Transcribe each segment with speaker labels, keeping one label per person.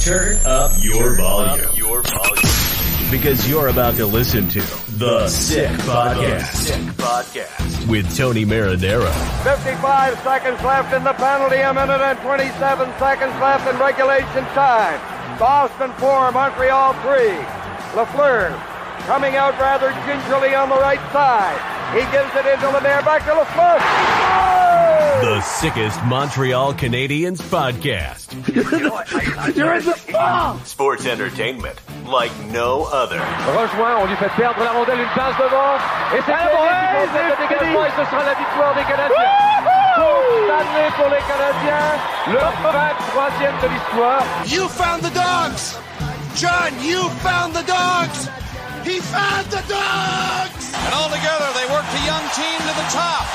Speaker 1: Turn up your volume. Your volume. Because you're about to listen to The Sick Podcast. Sick Podcast. With Tony Marinaro.
Speaker 2: 55 seconds left in the penalty, a minute and 27 seconds left in regulation time. Boston 4, Montreal 3. Lafleur coming out rather gingerly on the right side. He gives it into Lemaire, back to Lafleur.
Speaker 1: The sickest Montreal Canadiens podcast.
Speaker 2: You're in the ball!
Speaker 1: Sports entertainment like no other.
Speaker 2: Rejoint, on lui fait perdre la rondelle, une passe devant. Et c'est Canadien qui le dégagement et ce sera la victoire des Canadiens. Coupe Stanley pour les Canadiens, le 23e de l'histoire.
Speaker 3: You found the dogs! John, you found the dogs! He found the dogs!
Speaker 4: And all together, they worked a young team to the top.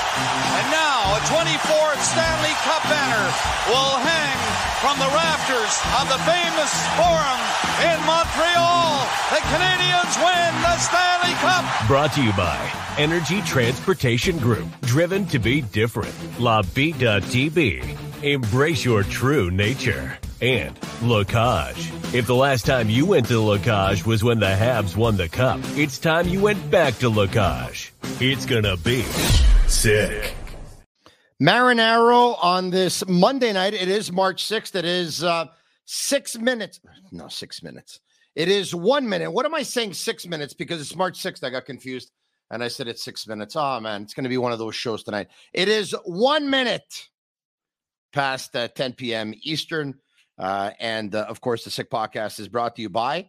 Speaker 4: And now, a 24th Stanley Cup banner will hang from the rafters of the famous Forum in Montreal. The Canadians win the Stanley Cup.
Speaker 1: Brought to you by Energy Transportation Group. Driven to be different. La Vida TB. Embrace your true nature. And La Cage. If the last time you went to La Cage was when the Habs won the cup, it's time you went back to La Cage. It's gonna be sick.
Speaker 5: Marinaro on this Monday night. It is March 6th. It is uh, six minutes. No, six minutes. It is one minute. What am I saying six minutes? Because it's March 6th. I got confused and I said it's six minutes. Oh, man. It's going to be one of those shows tonight. It is one minute past uh, 10 p.m. Eastern. Uh, and uh, of course, the Sick Podcast is brought to you by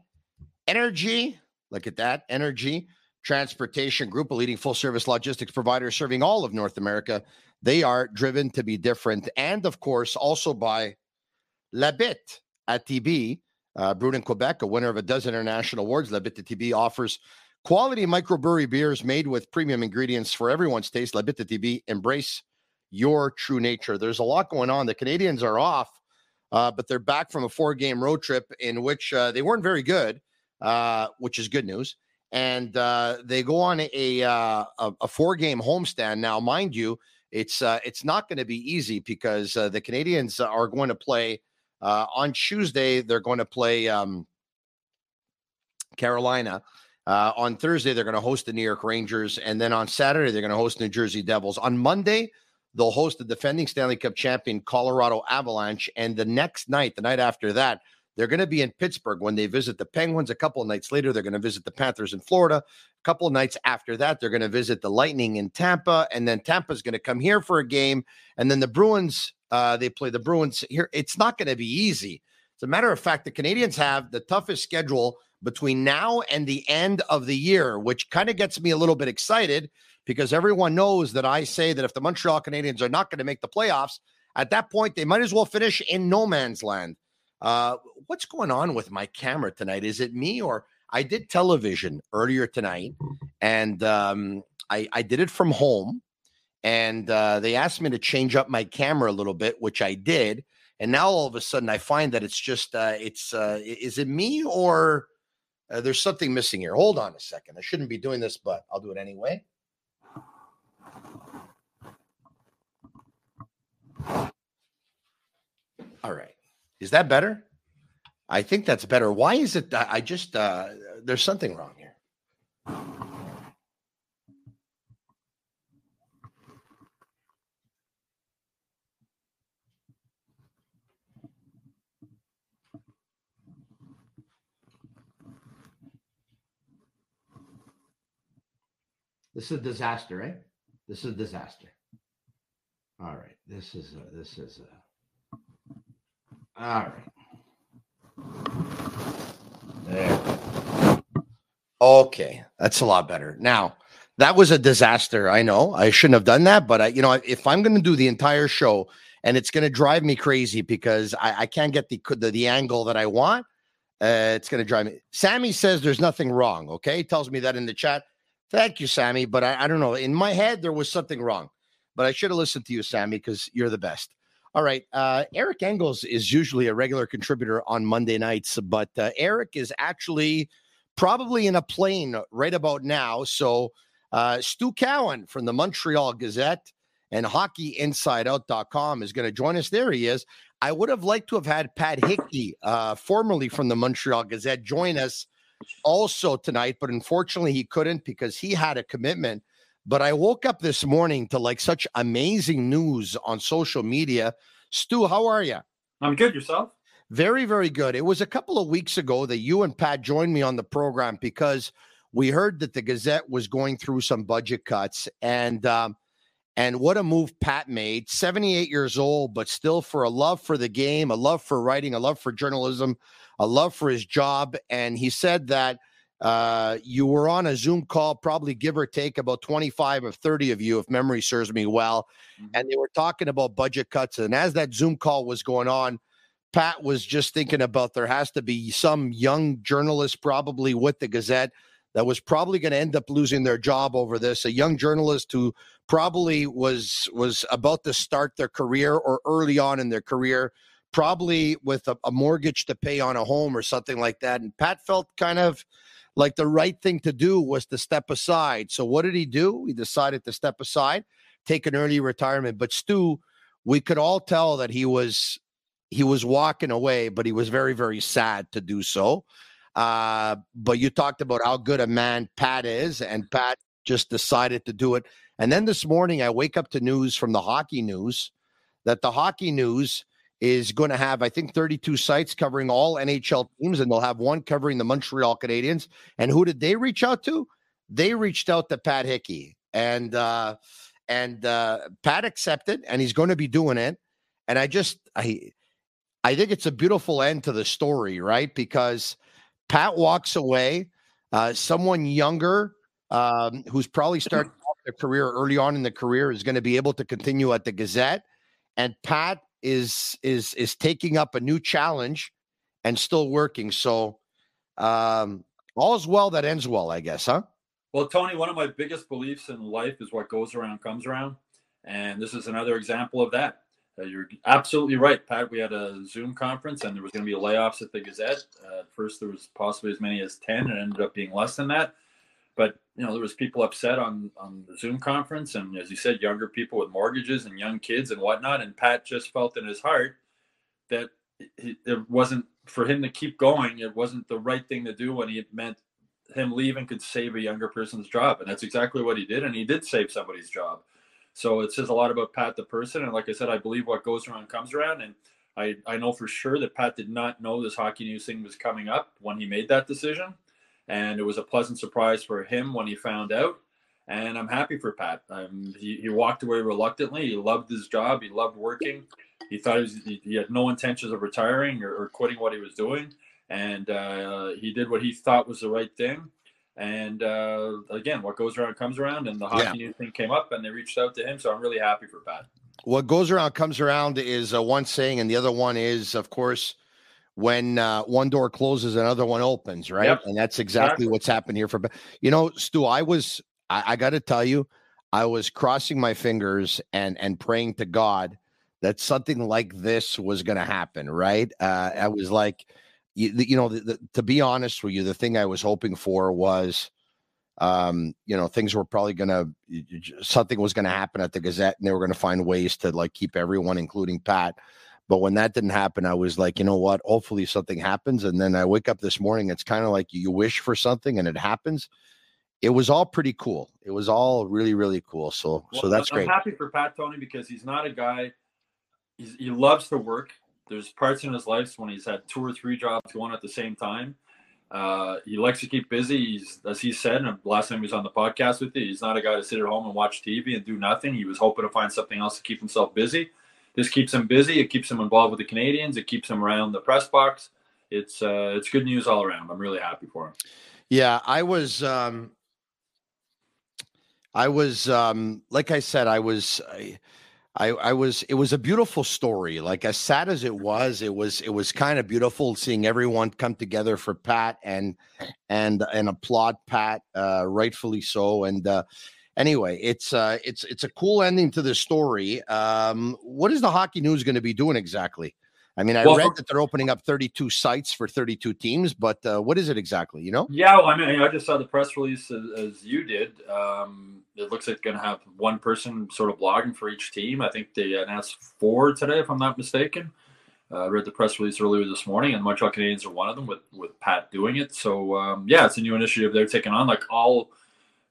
Speaker 5: Energy. Look at that. Energy Transportation Group, a leading full service logistics provider serving all of North America. They are driven to be different. And of course, also by La Bit at TB, uh, brewed in Quebec, a winner of a dozen international awards. La Bit TB offers quality microbrewery beers made with premium ingredients for everyone's taste. La Bit TB, embrace your true nature. There's a lot going on. The Canadians are off, uh, but they're back from a four game road trip in which uh, they weren't very good, uh, which is good news. And uh, they go on a, uh, a, a four game homestand. Now, mind you, it's uh, it's not going to be easy because the Canadians are going to play on Tuesday. They're going to play um, Carolina. On Thursday, they're going to host the New York Rangers, and then on Saturday, they're going to host New Jersey Devils. On Monday, they'll host the defending Stanley Cup champion Colorado Avalanche, and the next night, the night after that, they're going to be in Pittsburgh when they visit the Penguins. A couple of nights later, they're going to visit the Panthers in Florida. A couple of nights after that, they're going to visit the Lightning in Tampa, and then Tampa's going to come here for a game, and then the Bruins. Uh, they play the Bruins here. It's not going to be easy. As a matter of fact, the Canadians have the toughest schedule between now and the end of the year, which kind of gets me a little bit excited because everyone knows that I say that if the Montreal Canadiens are not going to make the playoffs, at that point they might as well finish in no man's land. Uh, what's going on with my camera tonight? Is it me or I did television earlier tonight, and um, I, I did it from home, and uh, they asked me to change up my camera a little bit, which I did, and now all of a sudden I find that it's just uh, it's uh, is it me or uh, there's something missing here? Hold on a second. I shouldn't be doing this, but I'll do it anyway. All right. Is that better? I think that's better. Why is it? I just uh, there's something wrong here. This is a disaster, right? This is a disaster. All right. This is a, this is a, all right. There. Okay, that's a lot better. Now, that was a disaster. I know I shouldn't have done that, but I, you know, if I'm going to do the entire show and it's going to drive me crazy because I, I can't get the, the the angle that I want, uh, it's going to drive me. Sammy says there's nothing wrong. Okay, he tells me that in the chat. Thank you, Sammy. But I, I don't know. In my head, there was something wrong. But I should have listened to you, Sammy, because you're the best. All right. Uh, Eric Engels is usually a regular contributor on Monday nights, but uh, Eric is actually probably in a plane right about now. So, uh, Stu Cowan from the Montreal Gazette and hockeyinsideout.com is going to join us. There he is. I would have liked to have had Pat Hickey, uh, formerly from the Montreal Gazette, join us also tonight, but unfortunately he couldn't because he had a commitment. But I woke up this morning to like such amazing news on social media. Stu, how are you?
Speaker 6: I'm good. Yourself?
Speaker 5: Very, very good. It was a couple of weeks ago that you and Pat joined me on the program because we heard that the Gazette was going through some budget cuts, and um, and what a move Pat made. Seventy eight years old, but still for a love for the game, a love for writing, a love for journalism, a love for his job, and he said that. Uh, you were on a Zoom call, probably give or take about 25 or 30 of you, if memory serves me well. Mm-hmm. And they were talking about budget cuts. And as that Zoom call was going on, Pat was just thinking about there has to be some young journalist, probably with the Gazette, that was probably going to end up losing their job over this. A young journalist who probably was was about to start their career or early on in their career, probably with a, a mortgage to pay on a home or something like that. And Pat felt kind of like the right thing to do was to step aside. So what did he do? He decided to step aside, take an early retirement. But Stu, we could all tell that he was he was walking away, but he was very, very sad to do so. Uh, but you talked about how good a man Pat is, and Pat just decided to do it. And then this morning, I wake up to news from the hockey news that the hockey news is going to have, I think, 32 sites covering all NHL teams, and they'll have one covering the Montreal Canadiens. And who did they reach out to? They reached out to Pat Hickey, and uh, and uh, Pat accepted, and he's going to be doing it. And I just, I, I think it's a beautiful end to the story, right? Because Pat walks away, uh, someone younger um, who's probably starting their career early on in the career is going to be able to continue at the Gazette, and Pat is is is taking up a new challenge and still working. So um, all's well that ends well, I guess, huh?
Speaker 6: Well, Tony, one of my biggest beliefs in life is what goes around comes around, and this is another example of that. Uh, you're absolutely right, Pat. We had a Zoom conference, and there was going to be layoffs at the Gazette. Uh, first, there was possibly as many as ten, and it ended up being less than that. But you know, there was people upset on on the Zoom conference, and as you said, younger people with mortgages and young kids and whatnot. And Pat just felt in his heart that he, it wasn't for him to keep going. It wasn't the right thing to do when he meant him leaving could save a younger person's job, and that's exactly what he did. And he did save somebody's job. So it says a lot about Pat the person. And like I said, I believe what goes around comes around. And I, I know for sure that Pat did not know this hockey news thing was coming up when he made that decision. And it was a pleasant surprise for him when he found out. And I'm happy for Pat. Um, he, he walked away reluctantly. He loved his job. He loved working. He thought he, was, he, he had no intentions of retiring or, or, quitting what he was doing. And uh, he did what he thought was the right thing. And uh, again, what goes around comes around, and the hockey yeah. news thing came up, and they reached out to him. So I'm really happy for Pat.
Speaker 5: What goes around comes around is uh, one saying, and the other one is, of course, when uh, one door closes, another one opens, right? Yep. And that's exactly, exactly, what's happened here for. You know, Stu, I was, I, I got to tell you, I was crossing my fingers and and praying to God that something like this was going to happen, right? Uh, I was like you, you know, the, the, to be honest with you, the thing I was hoping for was, um, you know, things were probably going to, something was going to happen at the Gazette and they were going to find ways to like keep everyone, including Pat. But when that didn't happen, I was like, you know what? Hopefully something happens. And then I wake up this morning. It's kind of like you wish for something and it happens. It was all pretty cool. It was all really, really cool. So, well, so that's
Speaker 6: I'm
Speaker 5: great.
Speaker 6: I'm happy for Pat Tony because he's not a guy. he loves to work there's parts in his life when he's had two or three jobs going at the same time. Uh, he likes to keep busy. He's, as he said, and last time he was on the podcast with you, he's not a guy to sit at home and watch TV and do nothing. He was hoping to find something else to keep himself busy. This keeps him busy. It keeps him involved with the Canadians. It keeps him around the press box. It's uh, it's good news all around. I'm really happy for him.
Speaker 5: Yeah, I was. Um, I was um, like I said, I was. I, I, I was it was a beautiful story. Like as sad as it was, it was it was kind of beautiful seeing everyone come together for Pat and and and applaud Pat, uh, rightfully so. And uh, anyway, it's uh, it's it's a cool ending to the story. Um, what is the hockey news going to be doing exactly? I mean, I well, read that they're opening up 32 sites for 32 teams, but uh, what is it exactly? You know?
Speaker 6: Yeah, well, I mean, I just saw the press release as, as you did. Um, it looks like going to have one person sort of blogging for each team. I think they announced four today, if I'm not mistaken. uh, read the press release earlier this morning, and Montreal Canadiens are one of them with with Pat doing it. So um, yeah, it's a new initiative they're taking on. Like all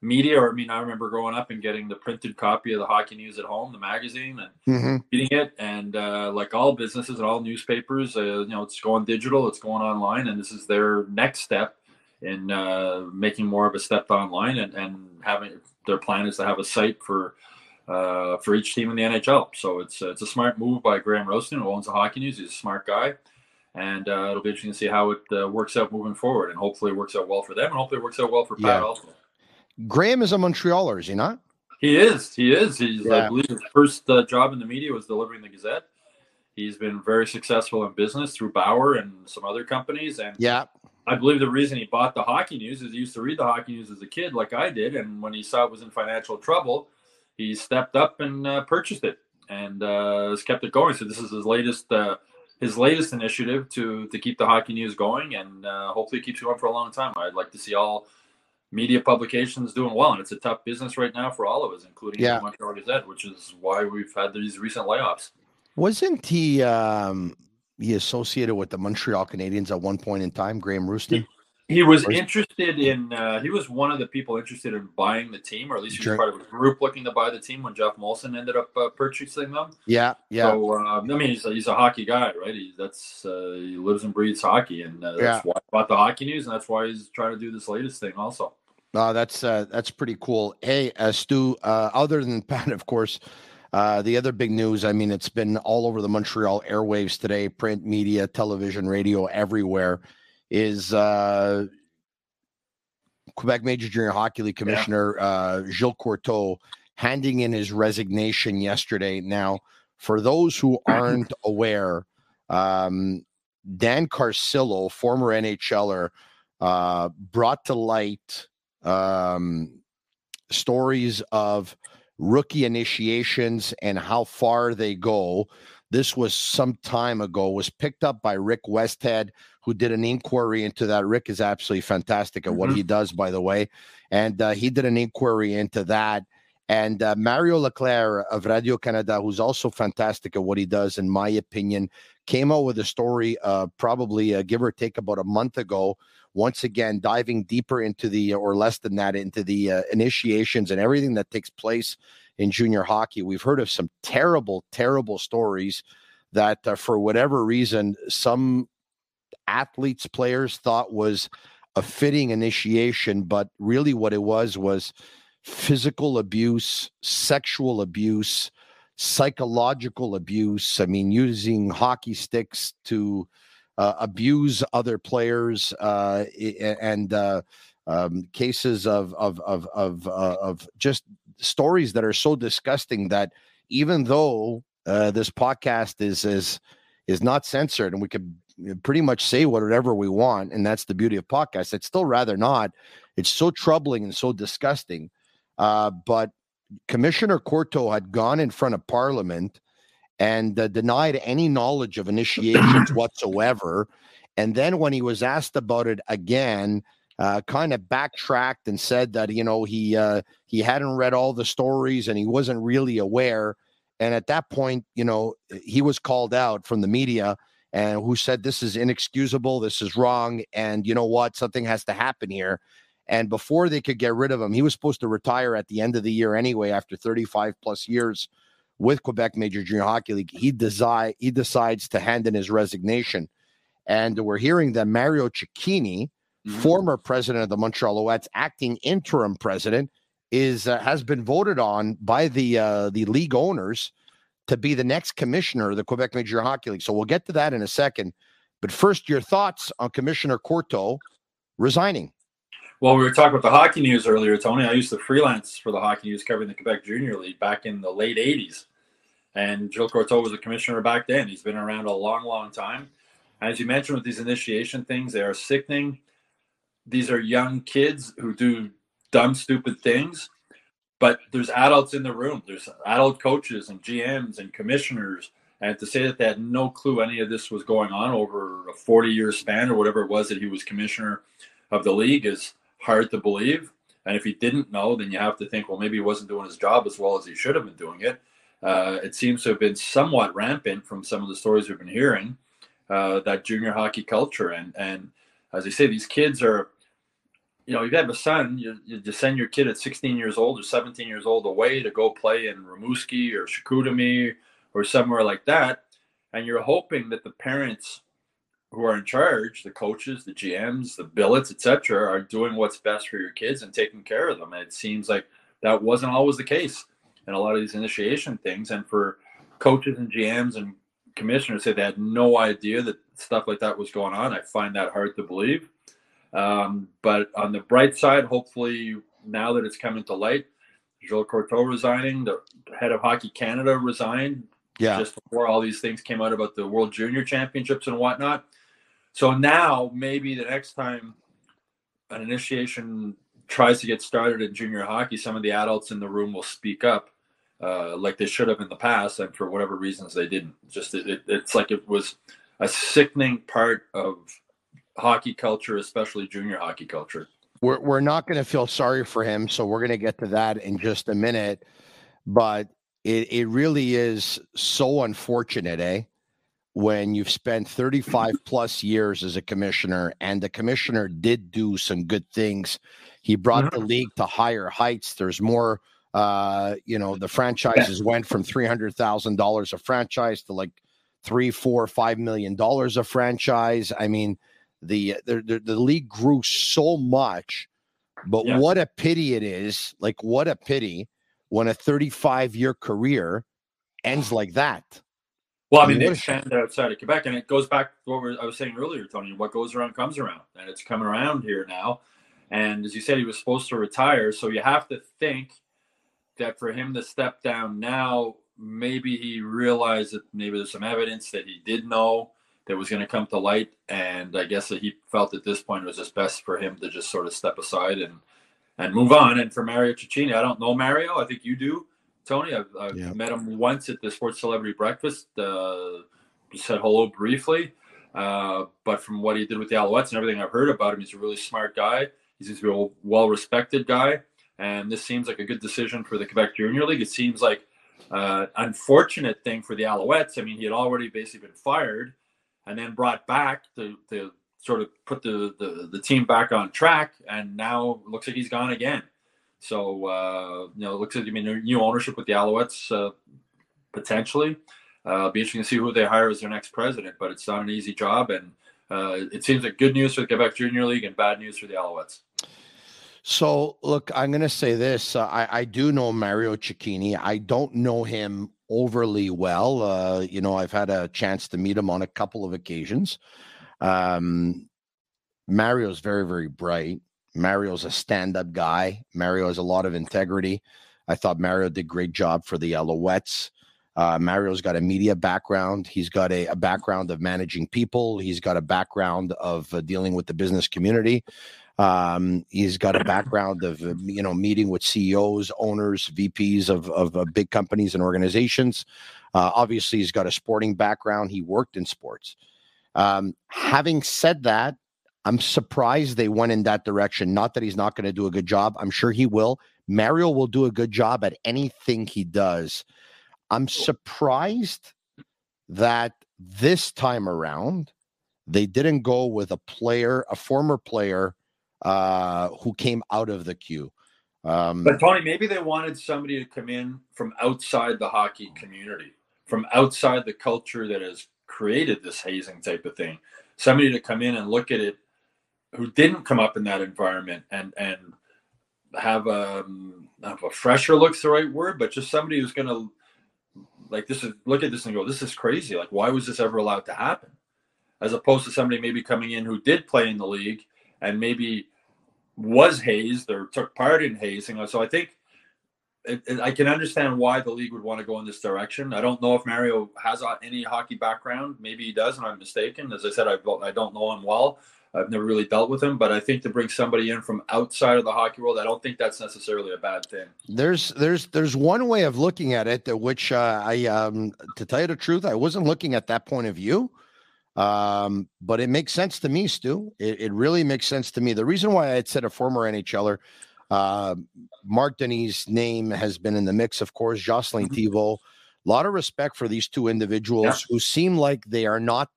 Speaker 6: media, or I mean, I remember growing up and getting the printed copy of the Hockey News at home, the magazine, and
Speaker 5: Mhm.
Speaker 6: reading it. And uh, like all businesses and all newspapers, uh, you know, it's going digital, it's going online, and this is their next step in uh, making more of a step online and, and having their plan is to have a site for uh, for each team in the NHL. So it's it's a smart move by Graham Roustan, who owns the Hockey News. He's a smart guy, and uh, it'll be interesting to see how it uh, works out moving forward. And hopefully, it works out well for them, and hopefully, it works out well for Pat
Speaker 5: Yeah.
Speaker 6: also.
Speaker 5: Graham is a Montrealer, is he not?
Speaker 6: He is. He is. He's.
Speaker 5: Yeah.
Speaker 6: I believe his first uh, job in the media was delivering the Gazette. He's been very successful in business through Bauer and some other companies, and
Speaker 5: Yeah.
Speaker 6: I believe the reason he bought the Hockey News is he used to read the Hockey News as a kid, like I did, and when he saw it was in financial trouble, he stepped up and uh, purchased it and uh, has kept it going. So this is his latest uh, his latest initiative to to keep the Hockey News going, and uh, hopefully it keeps going for a long time. I'd like to see all media publications doing well, and it's a tough business right now for all of us, including
Speaker 5: Yeah.
Speaker 6: the Montreal Gazette, which is why we've had these recent layoffs.
Speaker 5: Wasn't he um he associated with the Montreal Canadiens at one point in time, Graham Roustan?
Speaker 6: He was
Speaker 5: is-
Speaker 6: interested in. Uh, he was one of the people interested in buying the team, or at least he was
Speaker 5: Sure.
Speaker 6: part of a group looking to buy the team when Jeff Molson ended up uh, purchasing them.
Speaker 5: Yeah, yeah.
Speaker 6: So um, I mean, he's a, he's a hockey guy, right? He that's uh, he lives and breathes hockey, and uh, that's
Speaker 5: Yeah.
Speaker 6: why he bought the hockey news, and that's why he's trying to do this latest thing also.
Speaker 5: Uh, that's uh, that's pretty cool. Hey, uh, Stu. Uh, other than Pat, of course, uh, the other big news. I mean, it's been all over the Montreal airwaves today, print media, television, radio, everywhere. Is uh, Quebec Major Junior Hockey League Commissioner uh, Gilles Courteau handing in his resignation yesterday. Now, for those who aren't aware, um, Dan Carcillo, former NHLer, uh, brought to light um, stories of rookie initiations and how far they go. This was some time ago. Was picked up by Rick Westhead, who did an inquiry into that. Rick is absolutely fantastic at what
Speaker 6: Mhm.
Speaker 5: he does, by the way, and uh, he did an inquiry into that. And uh, Mario Leclerc of Radio Canada, who's also fantastic at what he does, in my opinion, came out with a story, uh, probably uh, give or take about a month ago, once again diving deeper into the or less than that into the uh, initiations and everything that takes place in junior hockey. We've heard of some terrible terrible stories that uh, for whatever reason some athletes players thought was a fitting initiation but really what it was was physical abuse sexual abuse psychological abuse i mean using hockey sticks to uh, abuse other players uh, and uh, um, cases of of of of, uh, of just stories that are so disgusting that even though uh, this podcast is is is not censored and we could pretty much say whatever we want and that's the beauty of podcasts i'd still rather not. It's so troubling and so disgusting. Uh, but commissioner Courteau had gone in front of parliament and uh, denied any knowledge of initiations whatsoever. And then when he was asked about it again, uh, kind of backtracked and said that you know he uh, he hadn't read all the stories and he wasn't really aware. And at that point, you know, he was called out from the media and who said this is inexcusable, this is wrong, and you know what, something has to happen here. And before they could get rid of him, he was supposed to retire at the end of the year anyway, after 35 plus years with Quebec Major Junior Hockey League, he decide he decides to hand in his resignation. And we're hearing that Mario Cecchini,
Speaker 6: Mhm.
Speaker 5: former president of the Montreal Alouettes, acting interim president, is uh, has been voted on by the uh, the league owners to be the next commissioner of the Quebec Major Hockey League. So we'll get to that in a second. But first, your thoughts on Commissioner Courteau resigning.
Speaker 6: Well, we were talking about the hockey news earlier, Tony. I used to freelance for the hockey news covering the Quebec Junior League back in the late 80s. And Gilles Courteau was a commissioner back then. He's been around a long, long time. As you mentioned with these initiation things, they are sickening. These are young kids who do dumb, stupid things. But there's adults in the room. There's adult coaches and GMs and commissioners. And to say that they had no clue any of this was going on over a 40 year span or whatever it was that he was commissioner of the league is hard to believe. And if he didn't know, then you have to think, well, maybe he wasn't doing his job as well as he should have been doing it. Uh, it seems to have been somewhat rampant from some of the stories we've been hearing. uh, that junior hockey culture. And and as I say, these kids are, you know, you have a son, you, you just send your kid at 16 years old or 17 years old away to go play in Rimouski or Chicoutimi or somewhere like that, and you're hoping that the parents who are in charge, the coaches, the GMs, the billets, etc., are doing what's best for your kids and taking care of them. And it seems like that wasn't always the case in a lot of these initiation things. And for coaches and GMs and commissioners say they had no idea that stuff like that was going on, I find that hard to believe. Um, but on the bright side, hopefully now that it's coming to light, Gilles Courteau resigning, the head of Hockey Canada resigned
Speaker 5: Yeah.
Speaker 6: just before all these things came out about the World Junior Championships and whatnot. So now maybe the next time an initiation tries to get started in junior hockey, some of the adults in the room will speak up, uh, like they should have in the past, and for whatever reasons they didn't. Just it, it, it's like it was a sickening part of hockey culture, especially junior hockey culture.
Speaker 5: we're we're not going to feel sorry for him, so we're going to get to that in just a minute. But it it really is so unfortunate, eh? When you've spent 35 plus years as a commissioner, and the commissioner did do some good things. He brought the league to higher heights. There's more. Uh, you know, the franchises went from three hundred thousand dollars a franchise to like three, four, five million dollars a franchise. I mean, the the, the, the league grew so much but
Speaker 6: Yeah.
Speaker 5: what a pity it is like what a pity when a 35 year career ends like that
Speaker 6: Well, I mean, they
Speaker 5: a-
Speaker 6: outside of Quebec, and it goes back to what I was saying earlier, Tony. What goes around comes around, and it's coming around here now. And as you said, he was supposed to retire, so you have to think that for him to step down now, maybe he realized that maybe there's some evidence that he did know that was going to come to light, and I guess that he felt at this point it was just best for him to just sort of step aside and and move on. And for Mario Cecchini, I don't know Mario. I think you do. Tony. I've, I've
Speaker 5: Yeah.
Speaker 6: met him once at the Sports Celebrity Breakfast. Uh, said hello briefly, uh, but from what he did with the Alouettes and everything I've heard about him, he's a really smart guy. He seems to be a well-respected guy, and this seems like a good decision for the Quebec Junior League. It seems like uh, unfortunate thing for the Alouettes. I mean, he had already basically been fired and then brought back to, to sort of put the, the, the team back on track, and now looks like he's gone again. So uh, you know, it looks like I mean new ownership with the Alouettes uh, potentially. Uh, be interesting to see who they hire as their next president, but it's not an easy job, and uh, it seems like good news for the Quebec Junior League and bad news for the Alouettes.
Speaker 5: so look i'm going to say this uh, I, I do know mario Cecchini i don't know him overly well uh, you know i've had a chance to meet him on a couple of occasions um, mario's very very bright mario's a stand-up guy mario has a lot of integrity i thought mario did a great job for the alouettes Uh, Mario's got a media background. He's got a, a background of managing people. He's got a background of uh, dealing with the business community. Um, he's got a background of uh, you know meeting with CEOs, owners, VPs of of big companies and organizations. Uh, obviously, he's got a sporting background. He worked in sports. Um, having said that, I'm surprised they went in that direction. Not that he's not going to do a good job. I'm sure he will. Mario will do a good job at anything he does. I'm surprised that this time around they didn't go with a player, a former player uh, who came out of the queue. Um,
Speaker 6: But Tony, maybe they wanted somebody to come in from outside the hockey community, from outside the culture that has created this hazing type of thing. Somebody to come in and look at it who didn't come up in that environment and and have a, have a fresher look's the right word, but just somebody who's going to like this is look at this and go, this is crazy. Like, why was this ever allowed to happen? As opposed to somebody maybe coming in who did play in the league and maybe was hazed or took part in hazing. So I think it, it- I can understand why the league would want to go in this direction. I don't know if Mario has any hockey background. Maybe he does, and I'm mistaken. As I said, I, I don't know him well. I've never really dealt with him, but I think to bring somebody in from outside of the hockey world, I don't think that's necessarily a bad thing.
Speaker 5: there's there's there's one way of looking at it that which uh, I um to tell you the truth, I wasn't looking at that point of view. Um, but it makes sense to me, Stu. It, it really makes sense to me. The reason why I had said a former NHLer, uh, Marc Denis' name has been in the mix, of course, Jocelyn Thibault. A lot of respect for these two individuals who seem like they are not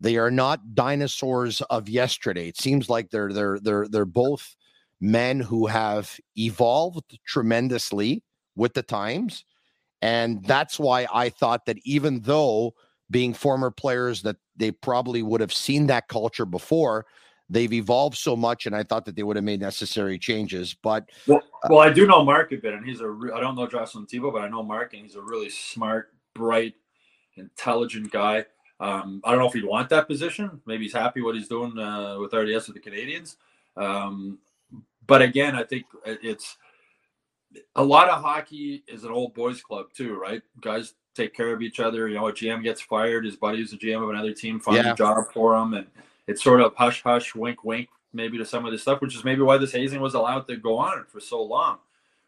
Speaker 5: They are not dinosaurs of yesterday. It seems like they're they're they're they're both men who have evolved tremendously with the times. And that's why I thought that even though being former players that they probably would have seen that culture before, they've evolved so much, and I thought that they would have made necessary changes. But
Speaker 6: well, well I do know Marc a bit, and he's a re- I don't know Jocelyn Thibault, but I know Marc, and he's a really smart, bright, intelligent guy. Um, I don't know if he'd want that position. Maybe he's happy what he's doing uh, with RDS with the Canadians. Um, but again, I think it's a lot of hockey is an old boys club too, right? Guys take care of each other. You know, a GM gets fired, his buddy's a GM of another team finds yeah. a job for him, and it's sort of hush hush, wink wink, maybe to some of this stuff, which is maybe why this hazing was allowed to go on for so long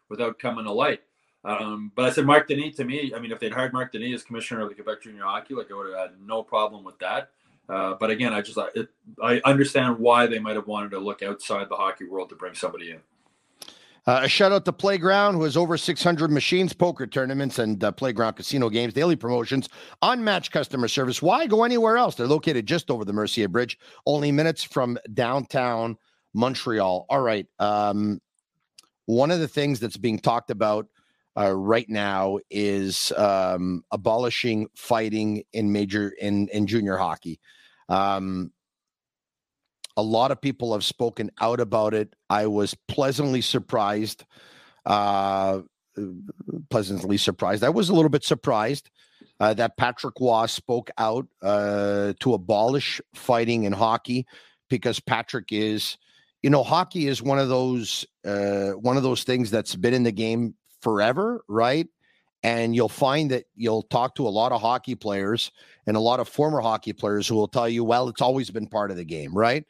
Speaker 6: without coming to light. Um, but I said Marc Denis to me. I mean, if they'd hired Marc Denis as commissioner of the Quebec Junior Hockey, like I would have had no problem with that. Uh, but again, I just it, I understand why they might have wanted to look outside the hockey world to bring somebody in.
Speaker 5: Uh, a shout out to Playground, who has over 600 machines, poker tournaments, and uh, Playground casino games, daily promotions, unmatched customer service. Why go anywhere else? They're located just over the Mercier Bridge, only minutes from downtown Montreal. All right. Um, one of the things that's being talked about uh, right now is um, abolishing fighting in major in in junior hockey. Um, a lot of people have spoken out about it. I was pleasantly surprised. Uh, pleasantly surprised. I was a little bit surprised uh, that Patrick Roy spoke out uh, to abolish fighting in hockey because Patrick is, you know, hockey is one of those uh, one of those things that's been in the game forever, right? And you'll find that you'll talk to a lot of hockey players and a lot of former hockey players who will tell you, well, it's always been part of the game, right?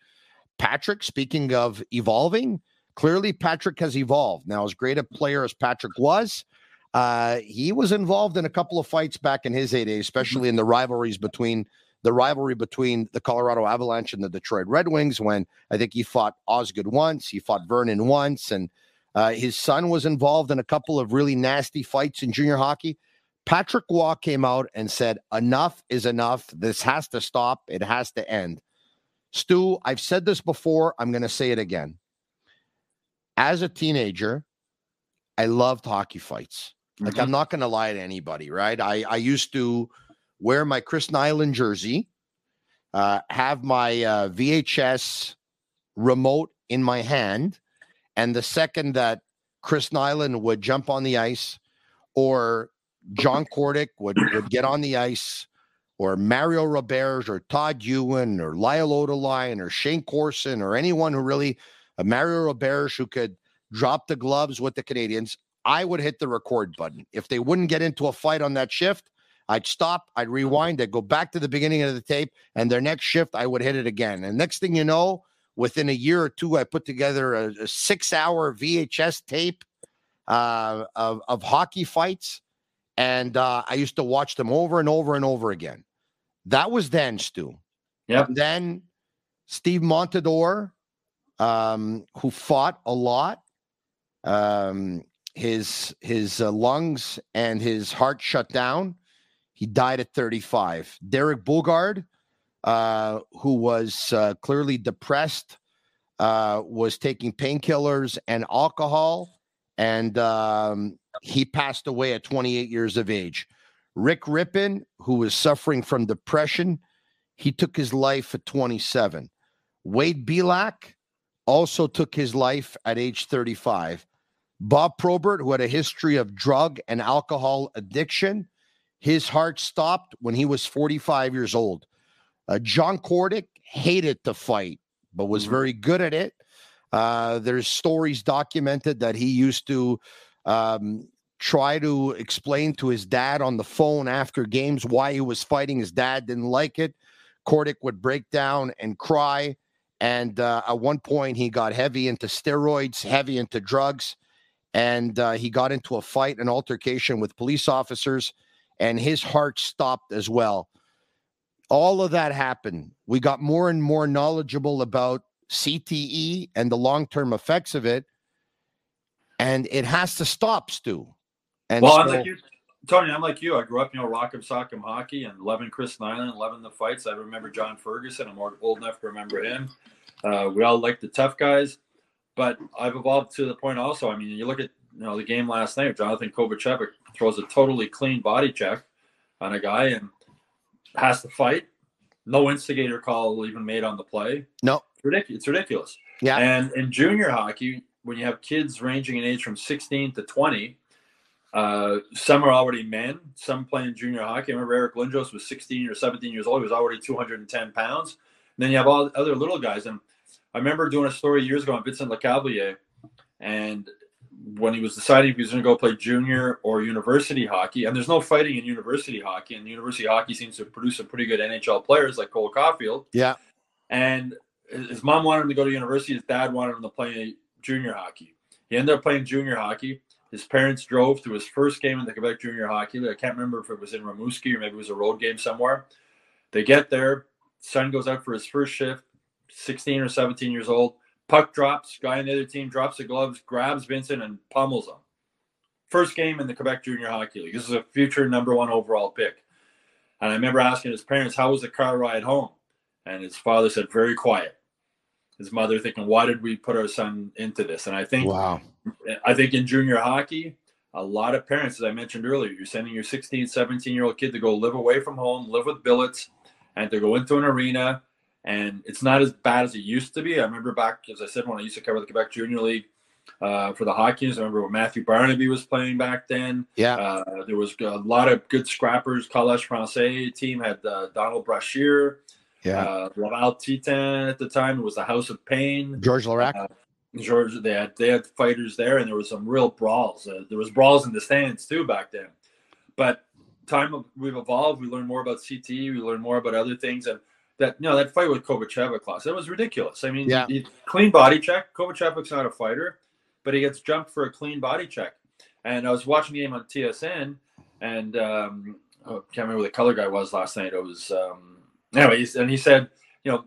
Speaker 5: Patrick, speaking of evolving, clearly Patrick has evolved. Now, as great a player as Patrick was, uh, he was involved in a couple of fights back in his heyday, especially in the rivalries between the rivalry between the Colorado Avalanche and the Detroit Red Wings. When I think he fought Osgood once, he fought Vernon once, and uh, his son was involved in a couple of really nasty fights in junior hockey. Patrick Roy came out and said, Enough is enough. This has to stop. It has to end. Stu, I've said this before. I'm going to say it again. As a teenager, I loved hockey fights. Like, mm-hmm. I'm not going to lie to anybody, right? I, I used to wear my Chris Nilan jersey, uh, have my uh, VHS remote in my hand. And the second that Chris Nilan would jump on the ice or John Kordic would, would get on the ice or Mario Roberge or Todd Ewen or Lyle Odelein or Shayne Corson or anyone who really, uh, Mario Roberge who could drop the gloves with the Canadians, I would hit the record button. If they wouldn't get into a fight on that shift, I'd stop, I'd rewind, I'd go back to the beginning of the tape, and their next shift, I would hit it again. And next thing you know, within a year or two, I put together a, a six hour VHS tape uh, of, of hockey fights. And uh, I used to watch them over and over and over again. That was then, Stu.
Speaker 6: Yeah.
Speaker 5: Then Steve Montador, um, who fought a lot. Um, his his uh, lungs and his heart shut down. He died at 35. Derek Boogaard, uh, who was uh, clearly depressed, uh, was taking painkillers and alcohol, and um, he passed away at 28 years of age. Rick Rypien, who was suffering from depression, he took his life at 27. Wade Belak also took his life at age 35. Bob Probert, who had a history of drug and alcohol addiction, his heart stopped when he was 45 years old. Uh, John Kordic hated to fight, but was mm-hmm. very good at it. Uh, there's stories documented that he used to um, try to explain to his dad on the phone after games why he was fighting. His dad didn't like it. Kordic would break down and cry. And uh, at one point, he got heavy into steroids, heavy into drugs, and uh, he got into a fight, an altercation with police officers, and his heart stopped as well. All of that happened. We got more and more knowledgeable about CTE and the long term effects of it. And it has to stop, Stu.
Speaker 6: And well, so, I'm like you, Tony, I'm like you. I grew up, you know, rock'em sock'em hockey and loving Chris Nilan, loving the fights. I remember John Ferguson. I'm old enough to remember him. Uh, we all like the tough guys, but I've evolved to the point also. I mean, you look at you know the game last night. Jonathan Kovacevic throws a totally clean body check on a guy and has to fight. No instigator call even made on the play.
Speaker 5: No,
Speaker 6: it's ridiculous. It's ridiculous.
Speaker 5: Yeah.
Speaker 6: And in junior hockey, when you have kids ranging in age from 16 to 20, uh, some are already men, some playing junior hockey. I remember Eric Lindros was 16 or 17 years old. He was already 210 pounds. And then you have all the other little guys. And I remember doing a story years ago on Vincent Lecavalier. And when he was deciding if he was going to go play junior or university hockey, and there's no fighting in university hockey, and university hockey seems to produce some pretty good NHL players like Cole Caufield.
Speaker 5: Yeah.
Speaker 6: And his mom wanted him to go to university. His dad wanted him to play junior hockey. He ended up playing junior hockey. His parents drove to his first game in the Quebec Junior Hockey League. I can't remember if it was in Rimouski or maybe it was a road game somewhere. They get there. Son goes out for his first shift, 16 or 17 years old. Puck drops. Guy on the other team drops the gloves, grabs Vincent, and pummels him. First game in the Quebec Junior Hockey League. This is a future number one overall pick. And I remember asking his parents, How was the car ride home? And his father said, Very quiet his mother thinking, why did we put our son into this? And I think,
Speaker 5: wow,
Speaker 6: I think in junior hockey, a lot of parents, as I mentioned earlier, you're sending your 16, 17 year old kid to go live away from home, live with billets, and to go into an arena. And it's not as bad as it used to be. I remember back, as I said, when I used to cover the Quebec Junior League uh, for the Hawkins, I remember when Matthew Barnaby was playing back then.
Speaker 5: Yeah.
Speaker 6: Uh, there was a lot of good scrappers. College Francais team had uh, Donald Brashear.
Speaker 5: Yeah.
Speaker 6: Uh, Laval Titan at the time it was the House of Pain.
Speaker 5: Georges Laraque.
Speaker 6: Uh, George, they had they had fighters there, and there was some real brawls. Uh, there was brawls in the stands too back then. But time we've evolved. We learned more about CT. We learned more about other things, and that you know that fight with Kovacevic, class that was ridiculous. I mean,
Speaker 5: Yeah.
Speaker 6: he- he- clean body check. Kovacevic's not a fighter, but he gets jumped for a clean body check. And I was watching the game on TSN, and um, I can't remember who the color guy was last night. It was um, anyways, and he said, you know,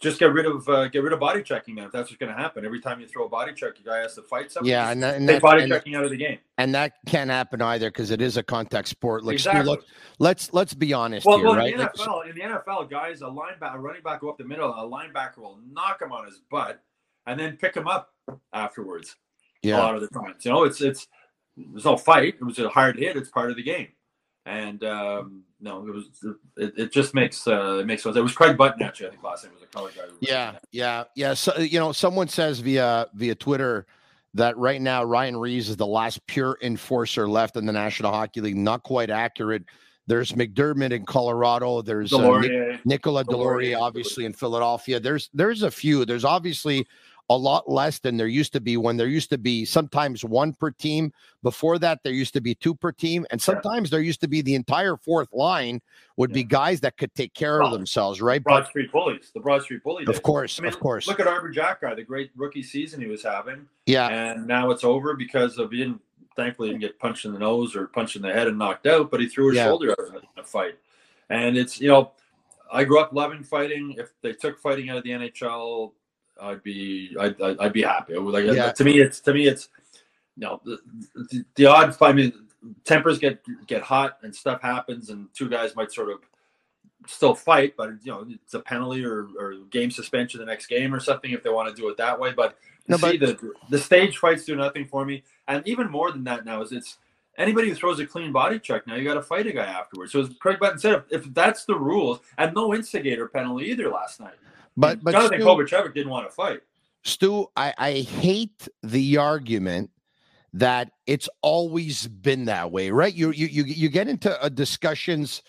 Speaker 6: just get rid of uh, get rid of body checking, man. If that's what's going to happen, every time you throw a body check, your guy has to fight somebody.
Speaker 5: Yeah, and that- and that-
Speaker 6: body
Speaker 5: and-
Speaker 6: checking out of the game.
Speaker 5: and that can't happen either because it is a contact sport. Like,
Speaker 6: Exactly.
Speaker 5: look, let's let's be honest
Speaker 6: Well,
Speaker 5: here,
Speaker 6: well,
Speaker 5: right?
Speaker 6: in the
Speaker 5: Like,
Speaker 6: NFL, in the NFL, guys, a linebacker, a running back go up the middle, a linebacker will knock him on his butt and then pick him up afterwards.
Speaker 5: Yeah, A
Speaker 6: lot of the times, you know, it's it's there's no fight. It was a hard hit. It's part of the game, and um, no, it was it, it just makes uh, it makes sense. It was Craig Button actually. I think last name was a color guy.
Speaker 5: yeah, yeah, yeah. So you know, someone says via via Twitter that right now Ryan Reaves is the last pure enforcer left in the National Hockey League. Not quite accurate. There's MacDermid in Colorado. There's uh,
Speaker 6: Deslauriers.
Speaker 5: Nicola. Deslauriers, obviously in Philadelphia. There's there's a few. There's obviously a lot less than there used to be when there used to be sometimes one per team. Before that, there used to be two per team, and sometimes there used to be the entire fourth line would be guys that could take care of themselves, right?
Speaker 6: Broad
Speaker 5: But
Speaker 6: Street Bullies, the Broad Street Bully. days.
Speaker 5: of course,
Speaker 6: I mean,
Speaker 5: of course,
Speaker 6: Look at Arber Xhekaj, the great rookie season he was having.
Speaker 5: yeah,
Speaker 6: and now it's over because of he didn't thankfully didn't get punched in the nose or punched in the head and knocked out, but he threw his
Speaker 5: Yeah.
Speaker 6: shoulder out in a fight. And it's you know, I grew up loving fighting. If they took fighting out of the NHL, I'd be I'd, I'd, I'd be happy. Like
Speaker 5: Yeah.
Speaker 6: to me, it's to me it's you know the, the, the. I mean, tempers get get hot and stuff happens, and two guys might sort of still fight, but you know it's a penalty or, or game suspension the next game or something if they want to do it that way. But
Speaker 5: No,
Speaker 6: see the the stage fights do nothing for me, and even more than that now is it's anybody who throws a clean body check now you got to fight a guy afterwards. So as Craig Button said, if, if that's the rules, and no instigator penalty either last night.
Speaker 5: But but
Speaker 6: Jonathan
Speaker 5: Stu,
Speaker 6: Kovacevic didn't want to fight.
Speaker 5: Stu, I, I hate the argument that it's always been that way, right? You you you, you get into uh, discussions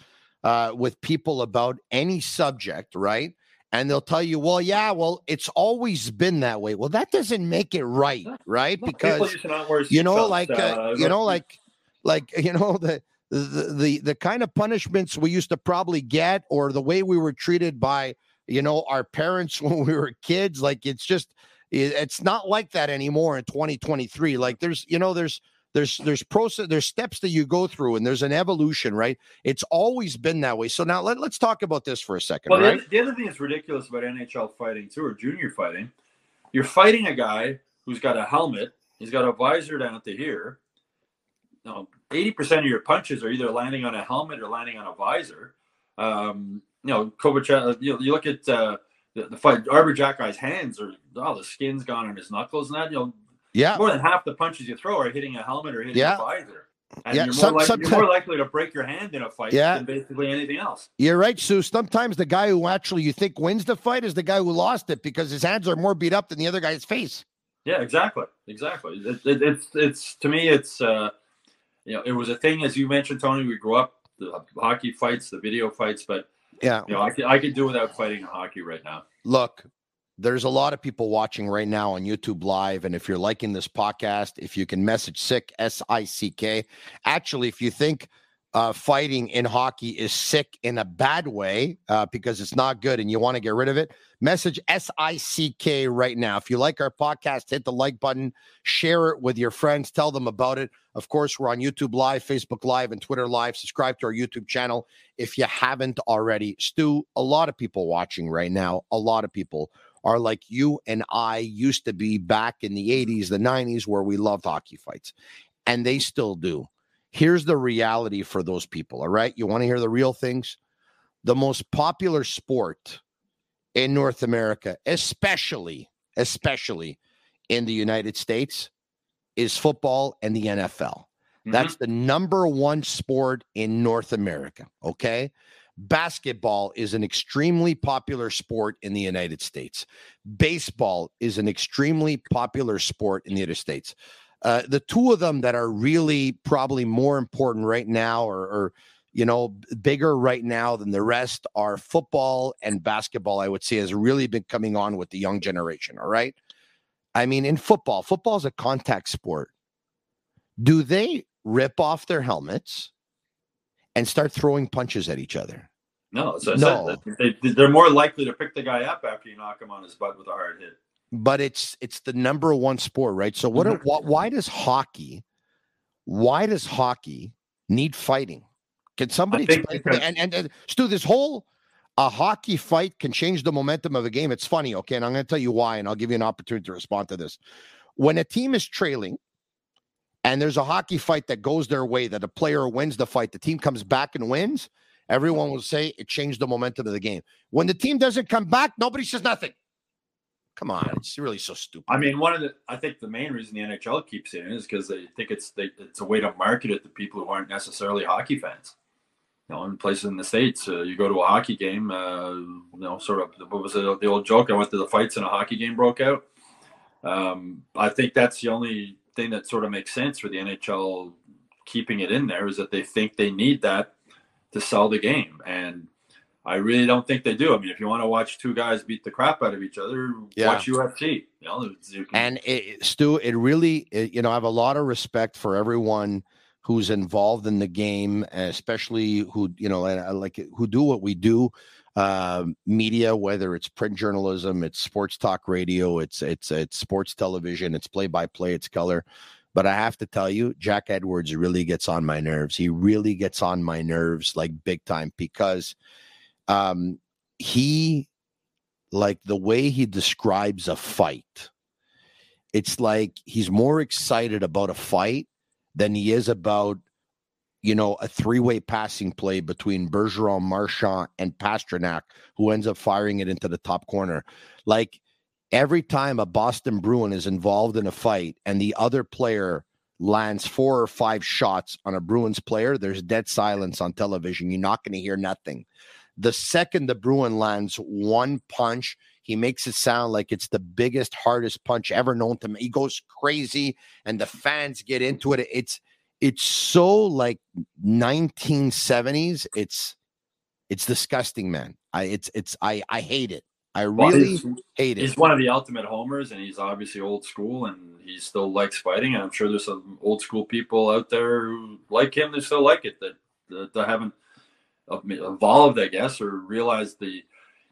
Speaker 5: uh, with people about any subject, right? And they'll tell you, well, yeah, well, it's always been that way. Well, that doesn't make it right, right?
Speaker 6: No,
Speaker 5: Because
Speaker 6: used to not wear
Speaker 5: you know,
Speaker 6: seatbelts,
Speaker 5: like uh, you know, like like you know the. The, the the kind of punishments we used to probably get or the way we were treated by you know our parents when we were kids like it's just it's not like that anymore in 2023 like there's you know there's there's there's process there's steps that you go through and there's an evolution right it's always been that way so now let, let's talk about this for a second
Speaker 6: Well, the,
Speaker 5: right
Speaker 6: other, the other thing that's ridiculous about NHL fighting too, or junior fighting, you're fighting a guy who's got a helmet, he's got a visor down to here. now eighty percent of your punches are either landing on a helmet or landing on a visor. Um, you know, Kovacev. You, you look at uh, the, the fight. Arber Xhekaj's hands are oh, the skin's gone on his knuckles and that. You know,
Speaker 5: Yeah.
Speaker 6: more than half the punches you throw are hitting a helmet or hitting
Speaker 5: Yeah.
Speaker 6: a visor. And
Speaker 5: Yeah,
Speaker 6: you're, more
Speaker 5: some-
Speaker 6: likely, you're more likely to break your hand in a fight
Speaker 5: Yeah.
Speaker 6: than basically anything else.
Speaker 5: You're right, Stu. Sometimes the guy who actually you think wins the fight is the guy who lost it because his hands are more beat up than the other guy's face.
Speaker 6: Yeah, exactly, exactly. It, it, it's it's to me, it's uh, you know, it was a thing as you mentioned, Tony. We grew up the hockey fights, the video fights, but
Speaker 5: Yeah.
Speaker 6: you know, I could I could do without fighting hockey right now.
Speaker 5: Look, there's a lot of people watching right now on YouTube Live. And if you're liking this podcast, if you can message sick, S I C K. Actually, if you think uh, fighting in hockey is sick in a bad way uh, because it's not good and you want to get rid of it, message S I C K right now. If you like our podcast, hit the like button, share it with your friends, tell them about it. Of course, we're on YouTube Live, Facebook Live, and Twitter Live. Subscribe to our YouTube channel if you haven't already. Stu, a lot of people watching right now, a lot of people are like you and I used to be back in the 80s, the 90s, where we loved hockey fights, and they still do. Here's the reality for those people. All right. You want to hear the real things? The most popular sport in North America, especially, especially in the United States, is football and the NFL.
Speaker 6: Mhm.
Speaker 5: That's the number one sport in North America. Okay. Basketball is an extremely popular sport in the United States. Baseball is an extremely popular sport in the United States. Uh, the two of them that are really probably more important right now or, or you know bigger right now than the rest are football and basketball i would say has really been coming on with the young generation all right i mean in football football is a contact sport do they rip off their helmets and start throwing punches at each other
Speaker 6: No, so
Speaker 5: No.
Speaker 6: they, they're more likely to pick the guy up after you knock him on his butt with a hard hit.
Speaker 5: But it's it's the number one sport right? So what,
Speaker 6: Mhm.
Speaker 5: why, why does hockey why does hockey need fighting? Can somebody explain
Speaker 6: because-
Speaker 5: and, and and stu this whole a hockey fight can change the momentum of a game. It's funny okay and i'm going to tell you why and i'll give you an opportunity to respond to this. When a team is trailing and there's a hockey fight that goes their way that a player wins the fight the team comes back and wins everyone will say it changed the momentum of the game. When the team doesn't come back nobody says nothing come on it's really so stupid
Speaker 6: I mean, one of the I think the main reason the NHL keeps it in is because they think it's they, it's a way to market it to people who aren't necessarily hockey fans. You know, in places in the states, uh, you go to a hockey game. Uh, you know, sort of what was it, the old joke? I went to the fights and a hockey game broke out. Um, I think that's the only thing that sort of makes sense for the NHL keeping it in there is that they think they need that to sell the game, and I really don't think they do. I mean, if you want to watch two guys beat the crap out of each other,
Speaker 5: Yeah.
Speaker 6: watch UFC. You know, it's- you can-
Speaker 5: And it, Stu, it really, it- you know, I have a lot of respect for everyone who's involved in the game, especially who, you know, like who do what we do. Uh, media, whether it's print journalism, it's sports talk radio, it's it's it's sports television, it's play by play, it's color. But I have to tell you, Jack Edwards really gets on my nerves. He really gets on my nerves like big time because um he like the way he describes a fight it's like he's more excited about a fight than he is about you know a three-way passing play between Bergeron, Marchand, and Pastrnak, who ends up firing it into the top corner. Like every time a Boston Bruin is involved in a fight and the other player lands four or five shots on a Bruins player, there's dead silence on television. You're not going to hear nothing. The second the Bruin lands one punch, he makes it sound like it's the biggest, hardest punch ever known to me. He goes crazy, and the fans get into it. It's it's so like 1970s. It's it's disgusting, man. I it's it's I I hate it. I really
Speaker 6: he's,
Speaker 5: hate it.
Speaker 6: he's one of the ultimate homers, and he's obviously old school, and he still likes fighting. And I'm sure there's some old school people out there who like him They still like it that that, that haven't evolved, I guess, or realized the.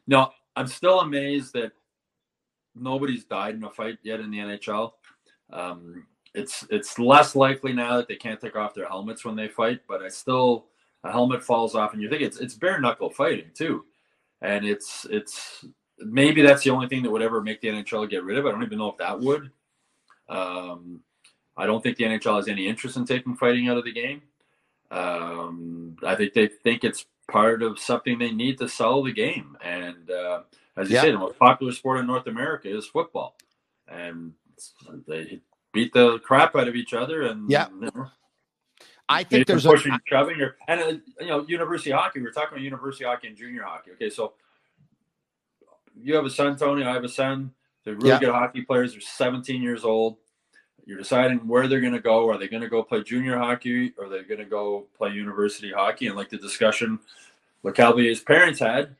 Speaker 6: No, I'm still amazed that nobody's died in a fight yet in the NHL. Um, it's it's less likely now that they can't take off their helmets when they fight, but I still a helmet falls off, and you think it's it's bare knuckle fighting too, and it's it's maybe that's the only thing that would ever make the NHL get rid of. I don't even know if that would. Um, I don't think the NHL has any interest in taking fighting out of the game. Um, I think they think it's part of something they need to sell the game. And uh, as you
Speaker 5: Yeah.
Speaker 6: say, the most popular sport in North America is football, and they beat the crap out of each other. And
Speaker 5: Yeah.
Speaker 6: you know,
Speaker 5: I think there's a
Speaker 6: pushing, shoving, or and uh, you know, university hockey. We're talking about university hockey and junior hockey. Okay, so you have a son, Tony. I have a son. They're really
Speaker 5: Yeah.
Speaker 6: good hockey players. They're 17 years old. You're deciding where they're going to go. Are they going to go play junior hockey, or are they going to go play university hockey? And like the discussion Lecavalier's parents had,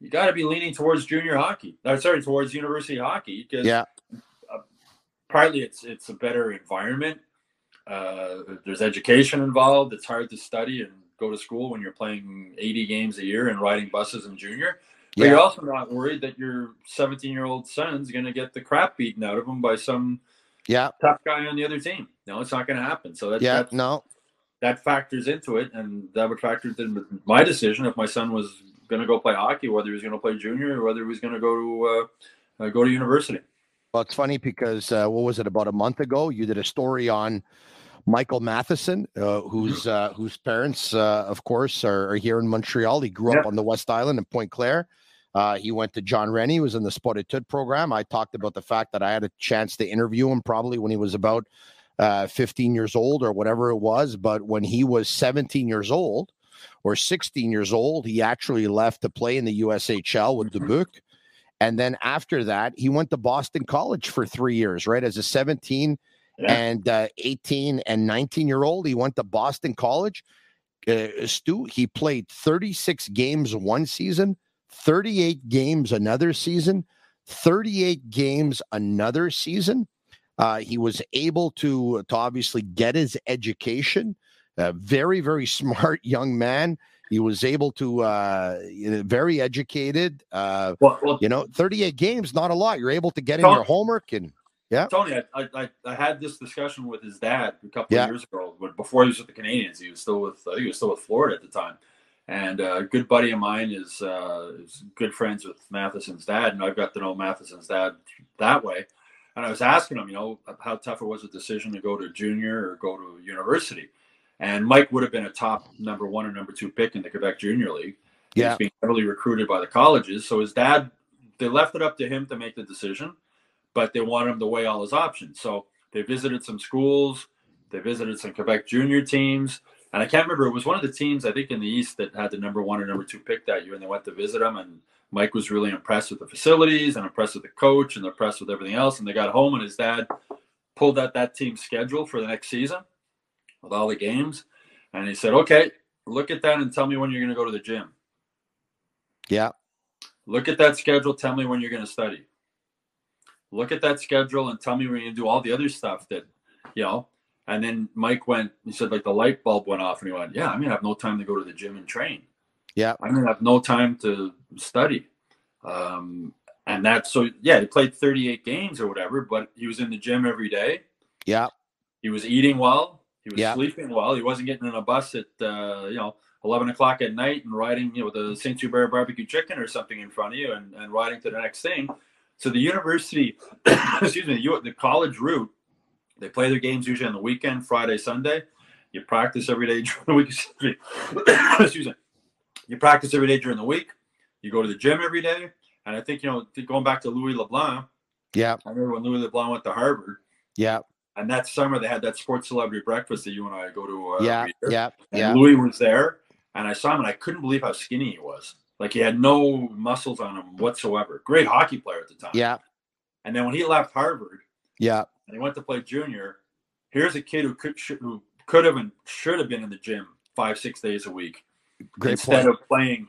Speaker 6: you got to be leaning towards junior hockey. Uh, sorry, towards university hockey because
Speaker 5: yeah,
Speaker 6: partly it's it's a better environment. Uh, there's education involved. It's hard to study and go to school when you're playing 80 games a year and riding buses in junior. But
Speaker 5: Yeah.
Speaker 6: you're also not worried that your 17 year old son's going to get the crap beaten out of him by some
Speaker 5: yeah,
Speaker 6: tough guy on the other team. No, it's not going to happen. So that,
Speaker 5: yeah.
Speaker 6: that,
Speaker 5: No,
Speaker 6: that factors into it. And that would factor into my decision if my son was going to go play hockey, whether he was going to play junior or whether he was going to go to uh, uh, go to university.
Speaker 5: Well, it's funny because uh, what was it about a month ago? You did a story on Michael Matheson, uh, whose uh, whose parents, uh, of course, are, are here in Montreal. He grew up on the West Island in Pointe-Claire. Uh, he went to John Rennie, was in the Sport-Études program. I talked about the fact that I had a chance to interview him probably when he was about uh, 15 years old or whatever it was. But when he was 17 years old or 16 years old, he actually left to play in the USHL with Dubuque. And then after that, he went to Boston College for three years, right? As a 17
Speaker 6: Yeah.
Speaker 5: and uh, 18 and 19 year old, he went to Boston College. Uh, Stu, he played 36 games one season, 38 games another season, 38 games another season. Uh, he was able to, to obviously get his education. A very, very smart young man. He was able to, uh, very educated. Uh,
Speaker 6: Well, well
Speaker 5: you know, 38 games, not a lot. You're able to get in your homework and yeah.
Speaker 6: Tony, I, I I- I had this discussion with his dad a couple
Speaker 5: Yeah.
Speaker 6: of years ago, but before he was with the Canadiens, he was still with I think he was still with Florida at the time. And uh, a good buddy of mine is uh, is good friends with Matheson's dad, and I've got to know Matheson's dad that way. And I was asking him, you know, how tough it was a decision to go to junior or go to university. And Mike would have been a top number one or number two pick in the Quebec Junior League.
Speaker 5: Yeah.
Speaker 6: was being heavily recruited by the colleges. So his dad, they left it up to him to make the decision but they wanted him to weigh all his options. So they visited some schools, they visited some Quebec junior teams, and I can't remember. It was one of the teams I think in the East that had the number one or number two pick that year, and they went to visit him. And Mike was really impressed with the facilities and impressed with the coach and impressed with everything else. And they got home, and his dad pulled out that team's schedule for the next season with all the games, and he said, "Okay, look at that and tell me when you're going to go to the gym."
Speaker 5: yeah,
Speaker 6: Look at that schedule. Tell me when you're going to study. Look at that schedule and tell me when you do all the other stuff that, you know. And then Mike went, he said, like the light bulb went off and he went, Yeah, I'm to have no time to go to the gym and train.
Speaker 5: Yeah.
Speaker 6: I'm to have no time to study. Um, and that's so, yeah, he played 38 games or whatever, but he was in the gym every day.
Speaker 5: yeah,
Speaker 6: He was eating well. He was
Speaker 5: Yeah.
Speaker 6: sleeping well. He wasn't getting in a bus at, uh, you know, 11 o'clock at night and riding, you know, with a St. Hubert barbecue chicken or something in front of you and, and riding to the next thing. So the university, excuse me, you, the college route, they play their games usually on the weekend, Friday, Sunday. You practice every day during the week. Excuse me. You practice every day during the week. You go to the gym every day. And I think, you know, going back to Louis LeBlanc,
Speaker 5: yeah,
Speaker 6: I remember when Louis LeBlanc went to Harvard.
Speaker 5: yeah,
Speaker 6: And that summer they had that sports celebrity breakfast that you and I go to. Uh,
Speaker 5: yeah, yeah,
Speaker 6: And
Speaker 5: yeah,
Speaker 6: Louis was there, and I saw him, and I couldn't believe how skinny he was. Like he had no muscles on him whatsoever. Great hockey player at the time.
Speaker 5: yeah,
Speaker 6: And then when he left Harvard
Speaker 5: yeah,
Speaker 6: and he went to play junior, here's a kid who could should, who could have and should have been in the gym five six days a week
Speaker 5: great
Speaker 6: instead
Speaker 5: point.
Speaker 6: of playing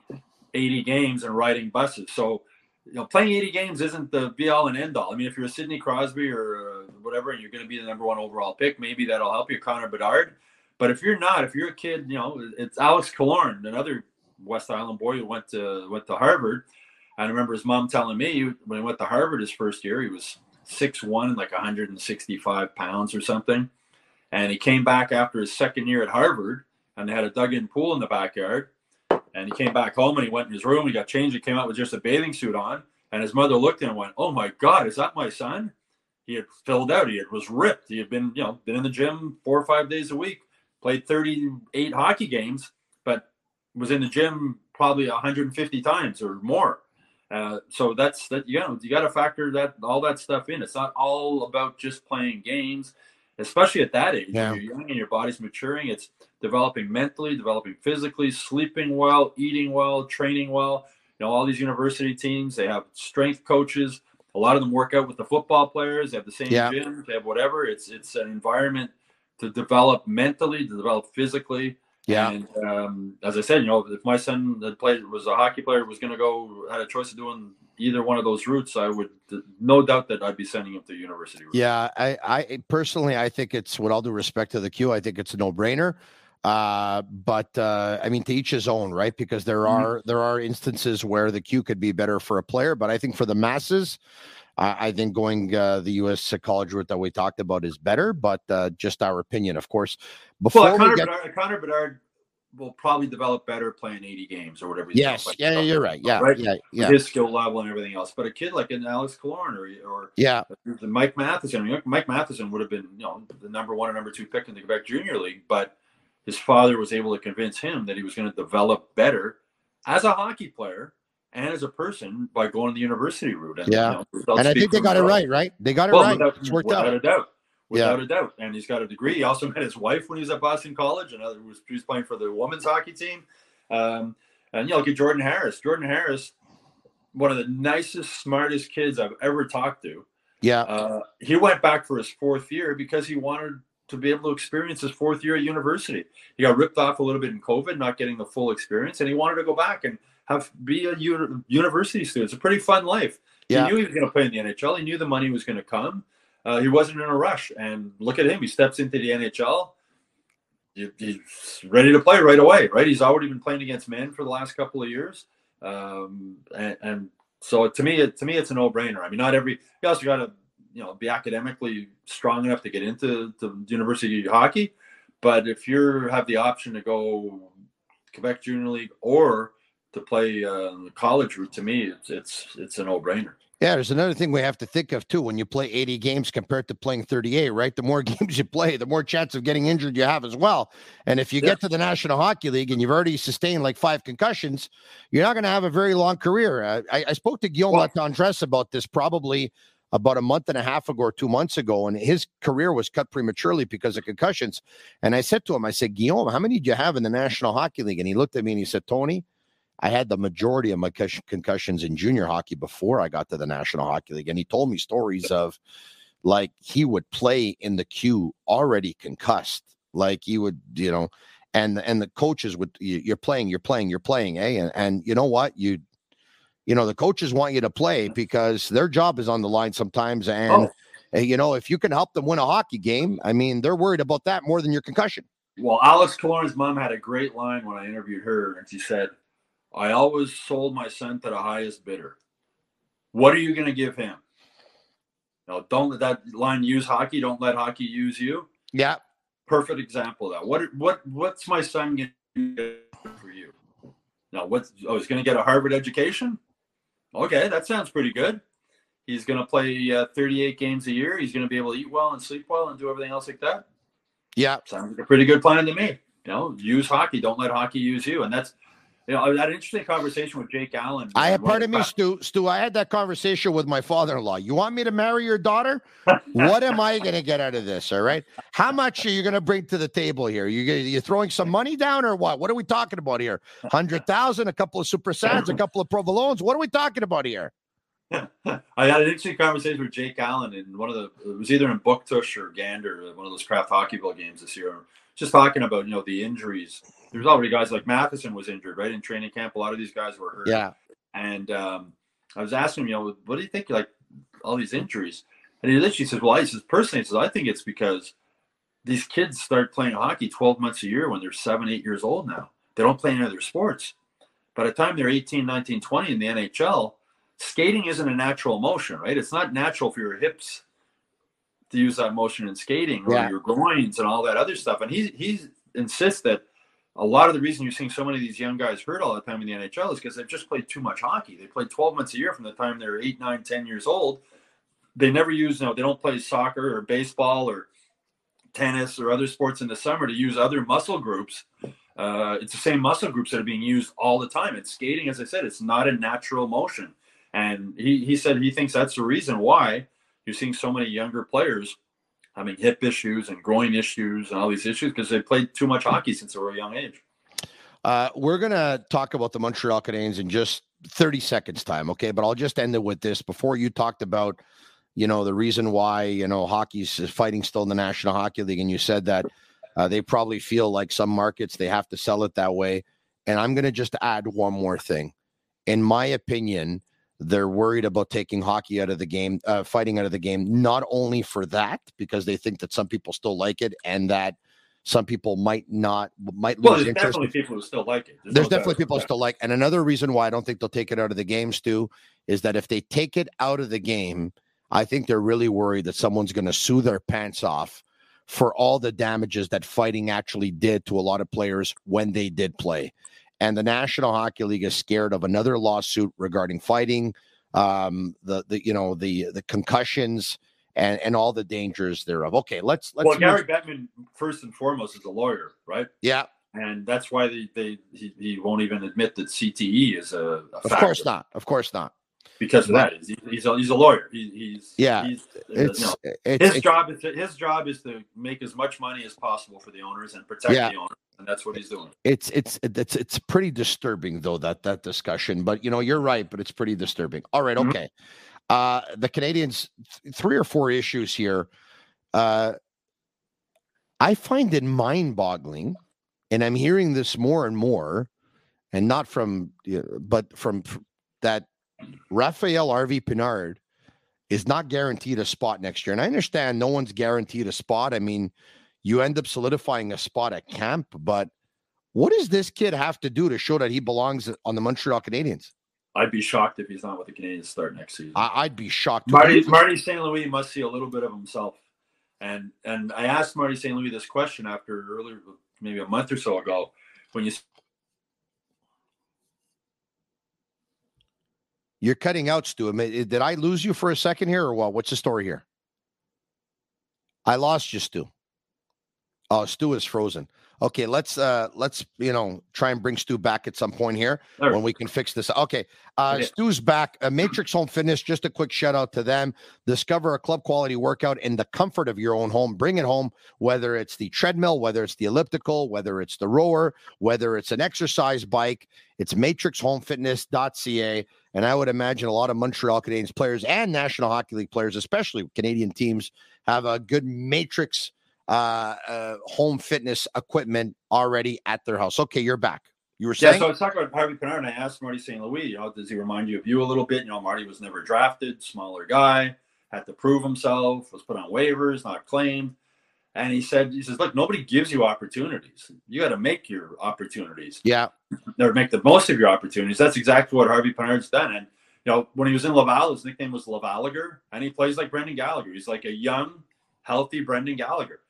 Speaker 6: 80 games and riding buses. So, you know, playing 80 games isn't the be all and end all. I mean, if you're a Sidney Crosby or uh, whatever, and you're going to be the number one overall pick, maybe that'll help you, Connor Bedard. But if you're not, if you're a kid, you know, it's Alex Killorn, another West Island boy who went to went to Harvard. I remember his mom telling me when he went to Harvard his first year, he was 6'1", like 165 pounds or something. And he came back after his second year at Harvard, and they had a dug-in pool in the backyard. And he came back home and he went in his room. He got changed. He came out with just a bathing suit on. And his mother looked at him and went, "Oh my God, is that my son?" He had filled out. He had, was ripped. He had been, you know, been in the gym four or five days a week, played 38 hockey games, but was in the gym probably 150 times or more. Uh, so that's that. You know, you got to factor that all that stuff in. It's not all about just playing games, especially at that age.
Speaker 5: Yeah.
Speaker 6: You're young and your body's maturing. It's developing mentally, developing physically, sleeping well, eating well, training well. You know, all these university teams they have strength coaches. A lot of them work out with the football players. They have the same
Speaker 5: Yeah.
Speaker 6: gym. They have whatever. It's it's an environment to develop mentally, to develop physically.
Speaker 5: Yeah.
Speaker 6: And um, as I said, you know, if my son had played was a hockey player, was going to go had a choice of doing either one of those routes, I would no doubt that I'd be sending him to university. Route.
Speaker 5: Yeah, I, I personally, I think it's with all due respect to the Q, I think it's a no brainer. Uh, but uh, I mean, to each his own, right? Because there
Speaker 6: Mhm.
Speaker 5: are there are instances where the Q could be better for a player, but I think for the masses, I I think going uh, the U.S. college route that we talked about is better. But uh, just our opinion, of course. Before
Speaker 6: Well,
Speaker 5: we
Speaker 6: Connor,
Speaker 5: get,
Speaker 6: Bedard, Connor Bedard will probably develop better playing 80 games or whatever.
Speaker 5: yes,
Speaker 6: play.
Speaker 5: yeah, yeah, you're right. Yeah,
Speaker 6: Right?
Speaker 5: yeah, yeah,
Speaker 6: His skill level and everything else. But a kid like an Alex Killorn or or
Speaker 5: yeah, the
Speaker 6: Mike Matheson. I mean, Mike Matheson would have been, you know, the number one or number two pick in the Quebec Junior League, but his father was able to convince him that he was going to develop better as a hockey player and as a person by going the university route. And,
Speaker 5: Yeah.
Speaker 6: you know,
Speaker 5: and I think they got it right, right? They got it
Speaker 6: Well,
Speaker 5: right.
Speaker 6: without,
Speaker 5: it's worked
Speaker 6: without
Speaker 5: out.
Speaker 6: a doubt.
Speaker 5: Yeah.
Speaker 6: Without a doubt. And he's got a degree. He also met his wife when he was at Boston College, and other was he was playing for the women's hockey team. Um, and you know, look at Jordan Harris. Jordan Harris, one of the nicest, smartest kids I've ever talked to.
Speaker 5: Yeah,
Speaker 6: Uh, he went back for his fourth year because he wanted to be able to experience his fourth year at university. He got ripped off a little bit in COVID, not getting the full experience, and he wanted to go back and have be a uni- university student. It's a pretty fun life.
Speaker 5: Yeah.
Speaker 6: He knew he was going to play in the NHL. He knew the money was going to come. Uh, he wasn't in a rush. And look at him. He steps into the NHL. He- He's ready to play right away, right? He's already been playing against men for the last couple of years. Um, and, and so to me, it, to me, it's a no-brainer. I mean, not every. You also got to, you know, be academically strong enough to get into the university hockey. But if you have the option to go Quebec Junior League or to play uh, the college route, to me, it's it's it's a no-brainer.
Speaker 5: Yeah, there's another thing we have to think of too. When you play 80 games compared to playing 38, right? The more games you play, the more chance of getting injured you have as well. And if you
Speaker 6: Yeah.
Speaker 5: get to the National Hockey League and you've already sustained like five concussions, you're not going to have a very long career. Uh, I, I spoke to Guillaume
Speaker 6: Well-
Speaker 5: Latendresse about this probably about a month and a half ago or two months ago, and his career was cut prematurely because of concussions. And I said to him, I said, Guillaume, how many do you have in the National Hockey League? And he looked at me and he said, Tony, I had the majority of my concussions in junior hockey before I got to the National Hockey League. And he told me stories of like he would play in the Q already concussed. Like he would, you know, and and the coaches would you- you're playing, you're playing, you're playing, eh? And and you know what? You you know, the coaches want you to play because their job is on the line sometimes. And
Speaker 6: Oh.
Speaker 5: uh, you know, if you can help them win a hockey game, I mean, they're worried about that more than your concussion.
Speaker 6: Well, Alex Killorn's mom had a great line when I interviewed her, and she said, "I always sold my son to the highest bidder. What are you going to give him? No, don't let that line use hockey. Don't let hockey use you.
Speaker 5: Yeah.
Speaker 6: Perfect example of that. What what what's my son going to get for you? Now, what's oh, he's going to get a Harvard education? Okay, that sounds pretty good. He's going to play uh, 38 games a year. He's going to be able to eat well and sleep well and do everything else like that
Speaker 5: Yeah.
Speaker 6: sounds like a pretty good plan to me. You know, use hockey. Don't let hockey use you. And that's, you know, I had an interesting conversation with Jake Allen.
Speaker 5: I had pardon
Speaker 6: of
Speaker 5: me, Stu. Stu, I had that conversation with my father-in-law. You want me to marry your daughter? what am I going to get out of this? All right. How much are you going to bring to the table here? You you throwing some money down or what? What are we talking about here? Hundred thousand, a couple of super sads, a couple of provolones. What are we talking about here?
Speaker 6: I had an interesting conversation with Jake Allen in one of the, it was either in Bouctouche or Gander, one of those Kraft Hockeyville games this year. Just talking about, you know, the injuries. There's already guys like Matheson was injured, right? In training camp, a lot of these guys were hurt.
Speaker 5: Yeah.
Speaker 6: And um, I was asking him, you know, what do you think, like all these injuries? And he literally says, well, he says, personally, he says, I think it's because these kids start playing hockey 12 months a year when they're seven, eight years old now. They don't play any other sports. By the time they're 18, 19, 20 in the NHL, skating isn't a natural motion, right? It's not natural for your hips to use that motion in skating or
Speaker 5: Yeah.
Speaker 6: your groins and all that other stuff. And he he insists that a lot of the reason you're seeing so many of these young guys hurt all the time in the NHL is because they've just played too much hockey. They played 12 months a year from the time they're 8, 9, 10 years old. They never use, you know, they don't play soccer or baseball or tennis or other sports in the summer to use other muscle groups. Uh, it's the same muscle groups that are being used all the time. It's skating, as I said, it's not a natural motion. And he, he said he thinks that's the reason why you're seeing so many younger players having hip issues and groin issues and all these issues because they played too much hockey since they were a young age.
Speaker 5: Uh, we're going to talk about the Montreal Canadiens in just 30 seconds time, okay? But I'll just end it with this. Before you talked about, you know, the reason why, you know, hockey's fighting still in the National Hockey League, and you said that uh, they probably feel like some markets they have to sell it that way. And I'm going to just add one more thing. In my opinion, they're worried about taking hockey out of the game, uh, fighting out of the game, not only for that, because they think that some people still like it and that some people might not might
Speaker 6: well,
Speaker 5: lose
Speaker 6: there's
Speaker 5: interest.
Speaker 6: definitely people who still like it.
Speaker 5: There's
Speaker 6: no
Speaker 5: definitely
Speaker 6: doubt
Speaker 5: people who still like. And another reason why I don't think they'll take it out of the game, Stu, is that if they take it out of the game, I think they're really worried that someone's going to sue their pants off for all the damages that fighting actually did to a lot of players when they did play. And the National Hockey League is scared of another lawsuit regarding fighting, um, the the you know the the concussions and and all the dangers thereof. Okay, let's let's
Speaker 6: well, Gary Bettman, first and foremost, is a lawyer, right?
Speaker 5: yeah,
Speaker 6: And that's why they, they he, he won't even admit that CTE is a, a
Speaker 5: of
Speaker 6: factor
Speaker 5: course not, of course not.
Speaker 6: Because of that. He's, he's, a, he's a lawyer. He, he's
Speaker 5: Yeah,
Speaker 6: He's, uh,
Speaker 5: It's,
Speaker 6: you know,
Speaker 5: it's,
Speaker 6: his
Speaker 5: it's-
Speaker 6: job is to, his job is to make as much money as possible for the owners and protect
Speaker 5: Yeah.
Speaker 6: the owners, and that's what he's doing.
Speaker 5: it's it's it's it's pretty disturbing though that that discussion but you know you're right but it's pretty disturbing all right,
Speaker 6: Mhm.
Speaker 5: okay uh the canadiens th- three or four issues here uh i find it mind-boggling and i'm hearing this more and more and not from you know, but from that raphael Harvey Pinard is not guaranteed a spot next year and i understand no one's guaranteed a spot i mean you end up solidifying a spot at camp but what does this kid have to do to show that he belongs on the Montreal Canadiens?
Speaker 6: I'd be shocked if he's not with the Canadiens to start next season.
Speaker 5: I, I'd be shocked.
Speaker 6: Marty Marty St. Louis must see a little bit of himself. And and I asked Marty St. Louis this question after earlier maybe a month or so ago when you
Speaker 5: You're cutting out, Stu. Did I lose you for a second here, or what? What's the story here? I lost you, Stu. Oh, Stu is frozen. Okay, let's uh let's you know try and bring Stu back at some point here
Speaker 6: right.
Speaker 5: when we can fix this. Okay, uh
Speaker 6: Okay.
Speaker 5: Stu's back. Uh, Matrix Home Fitness. Just a quick shout out to them. Discover a club quality workout in the comfort of your own home. Bring it home, whether it's the treadmill, whether it's the elliptical, whether it's the rower, whether it's an exercise bike. It's matrixhomefitness.ca. And I would imagine a lot of Montreal Canadiens players and National Hockey League players, especially Canadian teams, have a good Matrix uh, uh, home fitness equipment already at their house. Okay, you're back. You were saying?
Speaker 6: Yeah, so I was talking about Harvey Pinard, and I asked Marty St. Louis, you know, does he remind you of you a little bit? You know, Marty was never drafted, smaller guy, had to prove himself, was put on waivers, not claimed. And he said, he says, look, nobody gives you opportunities. You got to make your opportunities.
Speaker 5: yeah,
Speaker 6: or make the most of your opportunities. That's exactly what Harvey Pinard's done. And you know, when he was in Laval, his nickname was Lavaliger, and he plays like Brendan Gallagher. He's like a young, healthy Brendan Gallagher.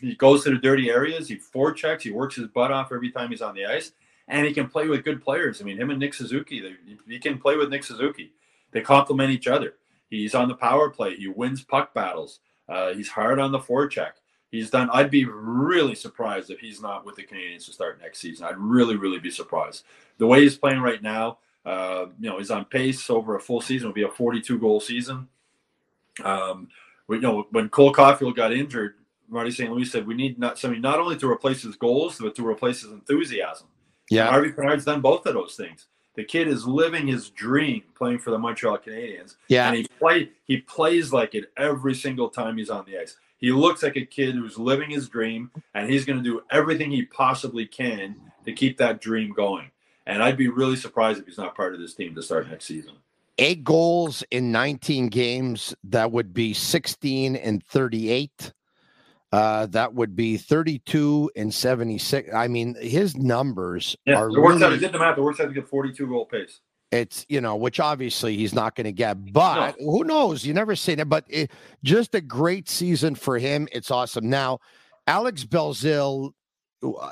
Speaker 6: He goes to the dirty areas, he forechecks, he works his butt off every time he's on the ice, and he can play with good players. I mean, him and Nick Suzuki, they, he can play with Nick Suzuki. They complement each other. He's on the power play. He wins puck battles. Uh, he's hard on the forecheck. He's done. I'd be really surprised if he's not with the Canadiens to start next season. I'd really, really be surprised. The way he's playing right now, uh, you know, he's on pace over a full season. Will be a 42 goal season. Um, we, you know, when Cole Caufield got injured, Marty St. Louis said we need not somebody not only to replace his goals, but to replace his enthusiasm.
Speaker 5: yeah.
Speaker 6: Harvey Pinard's done both of those things. The kid is living his dream playing for the Montreal Canadiens.
Speaker 5: Yeah.
Speaker 6: And he play he plays like it every single time he's on the ice. He looks like a kid who's living his dream and he's going to do everything he possibly can to keep that dream going. And I'd be really surprised if he's not part of this team to start next season.
Speaker 5: Eight goals in 19 games. That would be 16 and 38. Uh, that would be 32 and 76. I mean, his numbers
Speaker 6: Yeah,
Speaker 5: are
Speaker 6: it works out. I
Speaker 5: really,
Speaker 6: did the math. It works out to get 42 goal pace.
Speaker 5: it's, you know, which obviously he's not going to get, but who knows? You never say that, but it, just a great season for him. It's awesome. Now, Alex Belzil,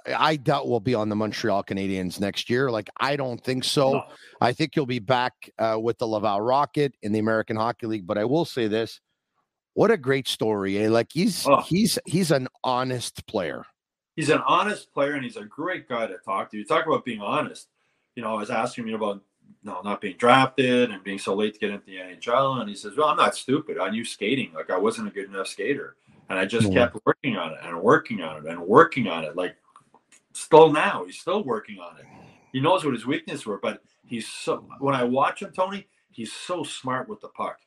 Speaker 5: I doubt will be on the Montreal Canadiens next year. Like, I don't think so.
Speaker 6: No.
Speaker 5: I think he'll be back uh, with the Laval Rocket in the American Hockey League. But I will say this What a great story. Eh? Like he's
Speaker 6: Oh.
Speaker 5: he's he's an honest player.
Speaker 6: he's an honest player and he's a great guy to talk to. You talk about being honest. You know, I was asking him about no not being drafted and being so late to get into the NHL, and he says, "Well, I'm not stupid. I knew skating. Like I wasn't a good enough skater, and I just
Speaker 5: Yeah.
Speaker 6: kept working on it and working on it and working on it. Like still now, he's still working on it. He knows what his weaknesses were, but he's so. When I watch him, Tony, he's so smart with the puck.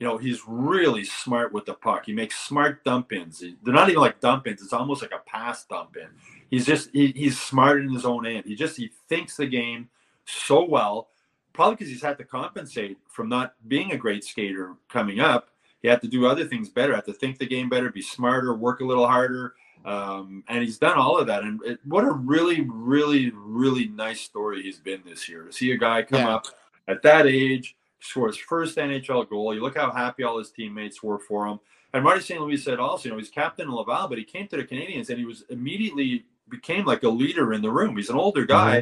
Speaker 6: You know, he's really smart with the puck. He makes smart dump ins. They're not even like dump ins. It's almost like a pass dump in. He's just he, he's smart in his own end. He just he thinks the game so well. Probably because he's had to compensate from not being a great skater coming up. He had to do other things better. Had to think the game better, be smarter, work a little harder. Um, and he's done all of that. And it, what a really, really, really nice story he's been this year to see a guy come
Speaker 5: Yeah.
Speaker 6: up at that age, score his first NHL goal. You look how happy all his teammates were for him. And Marty St. Louis said also, you know, he's captain in Laval, but he came to the Canadiens and he was immediately became like a leader in the room. He's an older guy.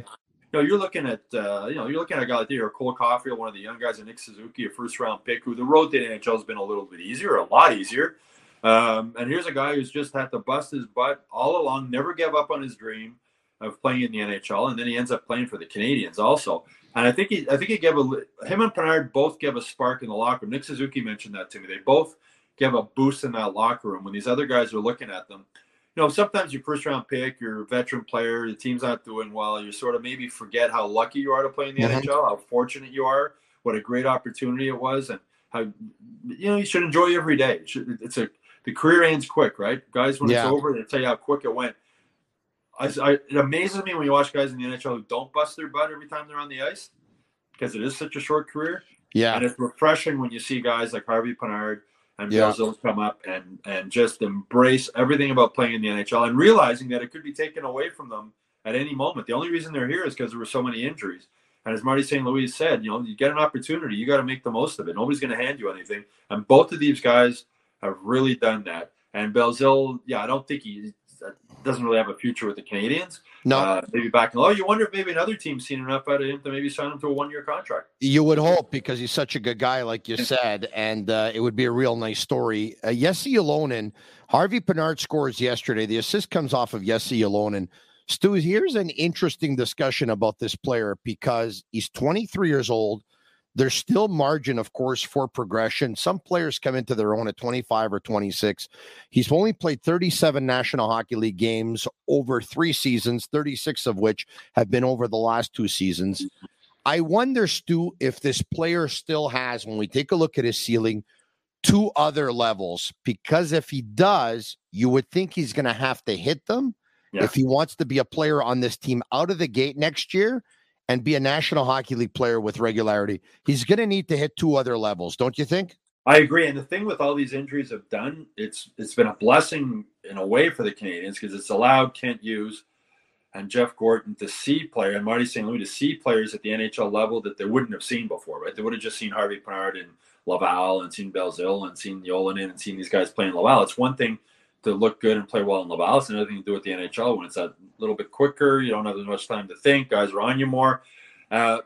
Speaker 6: You know, you're looking at, uh, you know, you're looking at a guy like there, Cole Caufield, one of the young guys, and Nick Suzuki, a first round pick, who the road to the NHL has been a little bit easier, a lot easier. Um, and here's a guy who's just had to bust his butt all along, never gave up on his dream of playing in the NHL, and then he ends up playing for the Canadiens also. And I think he, I think he gave a him and Bernard both gave a spark in the locker room. Nick Suzuki mentioned that to me. They both gave a boost in that locker room when these other guys are looking at them. You know, sometimes your first round pick, you're a veteran player, the team's not doing well. You sort of maybe forget how lucky you are to play in the
Speaker 5: Mhm.
Speaker 6: NHL, how fortunate you are, what a great opportunity it was, and how you know you should enjoy every day. It's a the career ends quick, right? Guys, when
Speaker 5: Yeah.
Speaker 6: it's over, they tell you how quick it went. I, I, it amazes me when you watch guys in the NHL who don't bust their butt every time they're on the ice because it is such a short career.
Speaker 5: Yeah.
Speaker 6: And it's refreshing when you see guys like Harvey Pinard and
Speaker 5: Yeah.
Speaker 6: Come up and and just embrace everything about playing in the NHL and realizing that it could be taken away from them at any moment. The only reason they're here is because there were so many injuries. And as Marty St. Louis said, you know, you get an opportunity, you got to make the most of it. Nobody's going to hand you anything. And both of these guys have really done that. And Belzil, yeah, I don't think he doesn't really have a future with the Canadiens.
Speaker 5: No,
Speaker 6: Uh, maybe back in. Oh, you wonder if maybe another team's seen enough out of him to maybe sign him to a one-year contract.
Speaker 5: you would hope because he's such a good guy, like you said, and uh, it would be a real nice story. Uh, Jesse Ylonen, Harvey Pinard scores yesterday. The assist comes off of Jesse Ylonen. Stu, here's an interesting discussion about this player because he's 23 years old. There's still margin, of course, for progression. Some players come into their own at 25 or 26. He's only played 37 National Hockey League games over three seasons, 36 of which have been over the last two seasons. Mm-hmm. I wonder, Stu, if this player still has, when we take a look at his ceiling, two other levels. Because if he does, you would think he's going to have to hit them
Speaker 6: Yeah.
Speaker 5: if he wants to be a player on this team out of the gate next year and be a National Hockey League player with regularity. He's going to need to hit two other levels, don't you think?
Speaker 6: I agree. And the thing with all these injuries have done, it's it's been a blessing in a way for the Canadiens because it's allowed Kent Hughes and Jeff Gorton to see player and Marty St. Louis to see players at the NHL level that they wouldn't have seen before, right? They would have just seen Harvey Pinard and Laval and seen Belzil and seen Ylonen and seen these guys playing Laval. It's one thing to look good and play well in Laval. It's another thing to do with the NHL when it's a little bit quicker. You don't have as much time to think. Guys are on you more. Uh,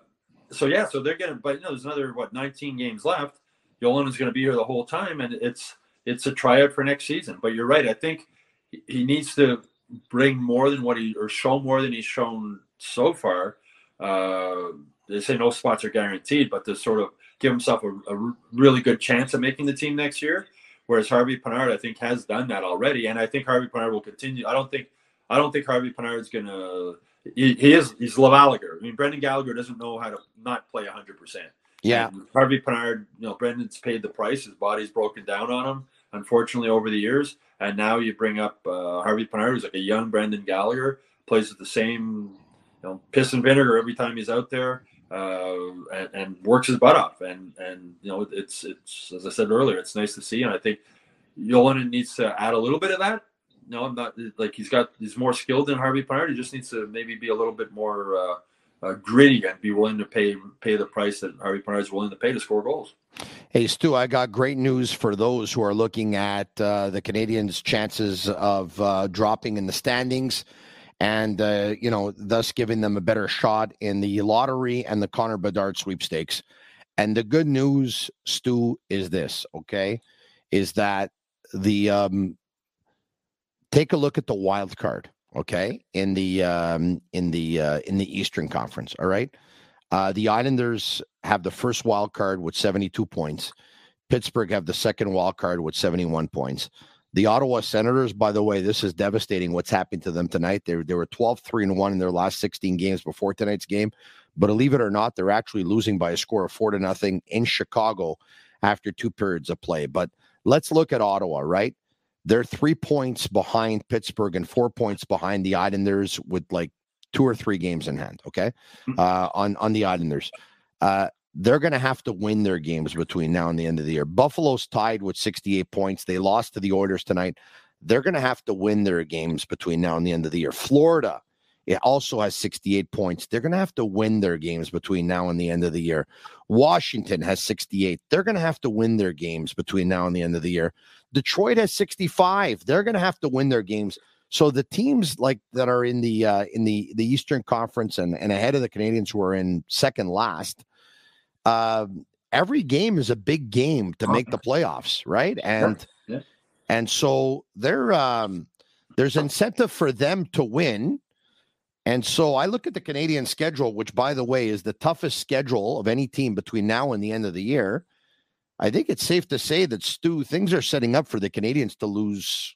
Speaker 6: so yeah, so they're getting. But you know, there's another what 19 games left. Yolan is going to be here the whole time, and it's it's a tryout for next season. But you're right. I think he- he needs to bring more than what he or show more than he's shown so far. Uh, they say no spots are guaranteed, but to sort of give himself a, a really good chance of making the team next year. Whereas Harvey Pinard, I think, has done that already, and I think Harvey Pinard will continue. I don't think I don't think Harvey Pinard's gonna. He, he is he's Lavaliger. I mean, Brendan Gallagher doesn't know how to not play 100. percent
Speaker 5: Yeah.
Speaker 6: and Harvey Pinard, you know, Brendan's paid the price. His body's broken down on him, unfortunately, over the years. And now you bring up uh, Harvey Pinard, who's like a young Brendan Gallagher, plays with the same, you know, piss and vinegar every time he's out there, uh, and, and works his butt off. And and you know, it's it's as I said earlier, it's nice to see. And I think Ylonen needs to add a little bit of that. No, I'm not like he's got he's more skilled than Harvey Pinard. He just needs to maybe be a little bit more. Uh, uh, gritty and be willing to pay pay the price that Harvey Pinard is willing to pay to score goals.
Speaker 5: Hey, Stu, I got great news for those who are looking at uh, the Canadiens' chances of uh, dropping in the standings and, uh, you know, thus giving them a better shot in the lottery and the Connor Bedard sweepstakes. And the good news, Stu, is this, okay? is that the um, take a look at the wild card, okay, in the um, in the uh, in the Eastern Conference. All right, uh, the Islanders have the first wild card with seventy two points. Pittsburgh have the second wild card with seventy one points. The Ottawa Senators, by the way, this is devastating what's happened to them tonight. They, they were 12 3 and 1 in their last 16 games before tonight's game. But believe it or not, they're actually losing by a score of four to nothing in Chicago after two periods of play. But let's look at Ottawa, right? They're three points behind Pittsburgh and four points behind the Islanders with like two or three games in hand. Okay, hmm. uh, on on the Islanders, uh, they're going to have to win their games between now and the end of the year. Buffalo's tied with 68 points. They lost to the Oilers tonight. They're going to have to win their games between now and the end of the year. Florida it also has 68 points. They're going to have to win their games between now and the end of the year. Washington has 68. They're going to have to win their games between now and the end of the year. Detroit has 65. They're going to have to win their games. So the teams like that are in the uh, in the the Eastern Conference and, and ahead of the Canadiens who are in second last, uh, every game is a big game to make the playoffs, right? And yeah. and so there um, there's incentive for them to win and so I look at the Canadian schedule, which, by the way, is the toughest schedule of any team between now and the end of the year. I think it's safe to say that, Stu, things are setting up for the Canadiens to lose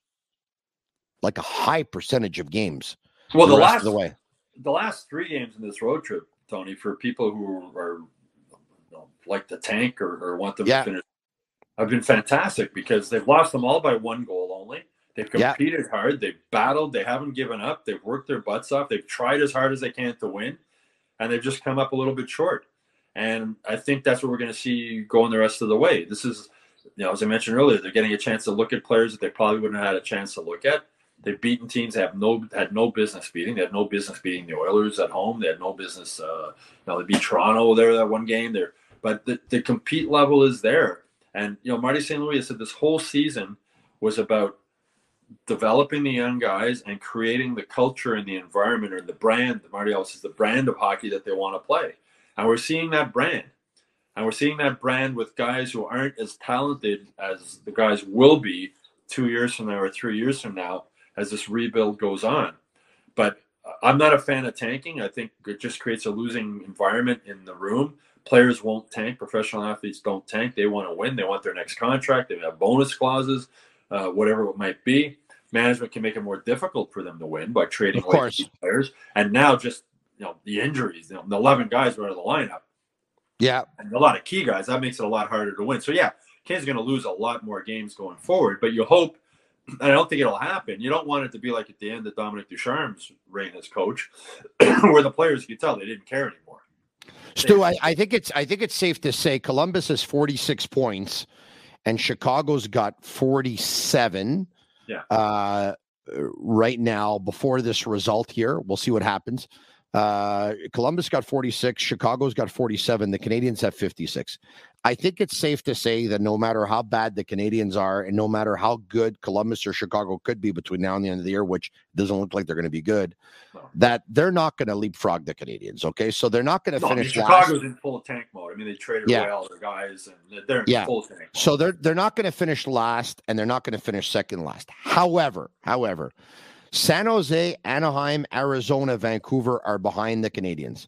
Speaker 5: like a high percentage of games.
Speaker 6: Well, the, the last the way, the last three games in this road trip, Tony, for people who are like the tank or, or want them yeah. to finish, I've been fantastic because they've lost them all by one goal only. They've competed yeah. hard. They've battled. They haven't given up. They've worked their butts off. They've tried as hard as they can to win, and they've just come up a little bit short. And I think that's what we're going to see going the rest of the way. This is, you know, as I mentioned earlier, they're getting a chance to look at players that they probably wouldn't have had a chance to look at. They've beaten teams they have no had no business beating. They had no business beating the Oilers at home. They had no business. Uh, you know, they beat Toronto there that one game. There, but the, the compete level is there. And you know, Marty St. Louis said this whole season was about developing the young guys and creating the culture and the environment or the brand, Marty Ellis says the brand of hockey that they want to play. And we're seeing that brand. And we're seeing that brand with guys who aren't as talented as the guys will be two years from now or three years from now as this rebuild goes on. But I'm not a fan of tanking. I think it just creates a losing environment in the room. Players won't tank. Professional athletes don't tank. They want to win. They want their next contract. They have bonus clauses uh, whatever it might be. Management can make it more difficult for them to win by trading away players. And now just you know the injuries, you know, the eleven guys were out of the lineup.
Speaker 5: Yeah,
Speaker 6: and a lot of key guys. That makes it a lot harder to win. So yeah, Kane's going to lose a lot more games going forward. But you hope. I don't think it'll happen. You don't want it to be like at the end of Dominique Ducharme's reign as coach, where the players you could tell they didn't care anymore.
Speaker 5: Stu, I, I, think it's I think it's safe to say Columbus has 46 points and Chicago's got 47.
Speaker 6: Yeah.
Speaker 5: Uh, right now, before this result here, we'll see what happens. Uh, Columbus got 46. Chicago's got 47. The Canadiens have 56. I think it's safe to say that no matter how bad the Canadiens are, and no matter how good Columbus or Chicago could be between now and the end of the year, which doesn't look like they're going to be good, that they're not going to leapfrog the Canadiens. Okay, so they're not going to no, finish.
Speaker 6: I mean, Chicago's last. in full tank mode. I mean, they traded yeah. away all their guys, and they're in
Speaker 5: yeah.
Speaker 6: full tank. Mode.
Speaker 5: So they're they're not going to finish last, and they're not going to finish second last. However, however, San Jose, Anaheim, Arizona, Vancouver are behind the Canadiens.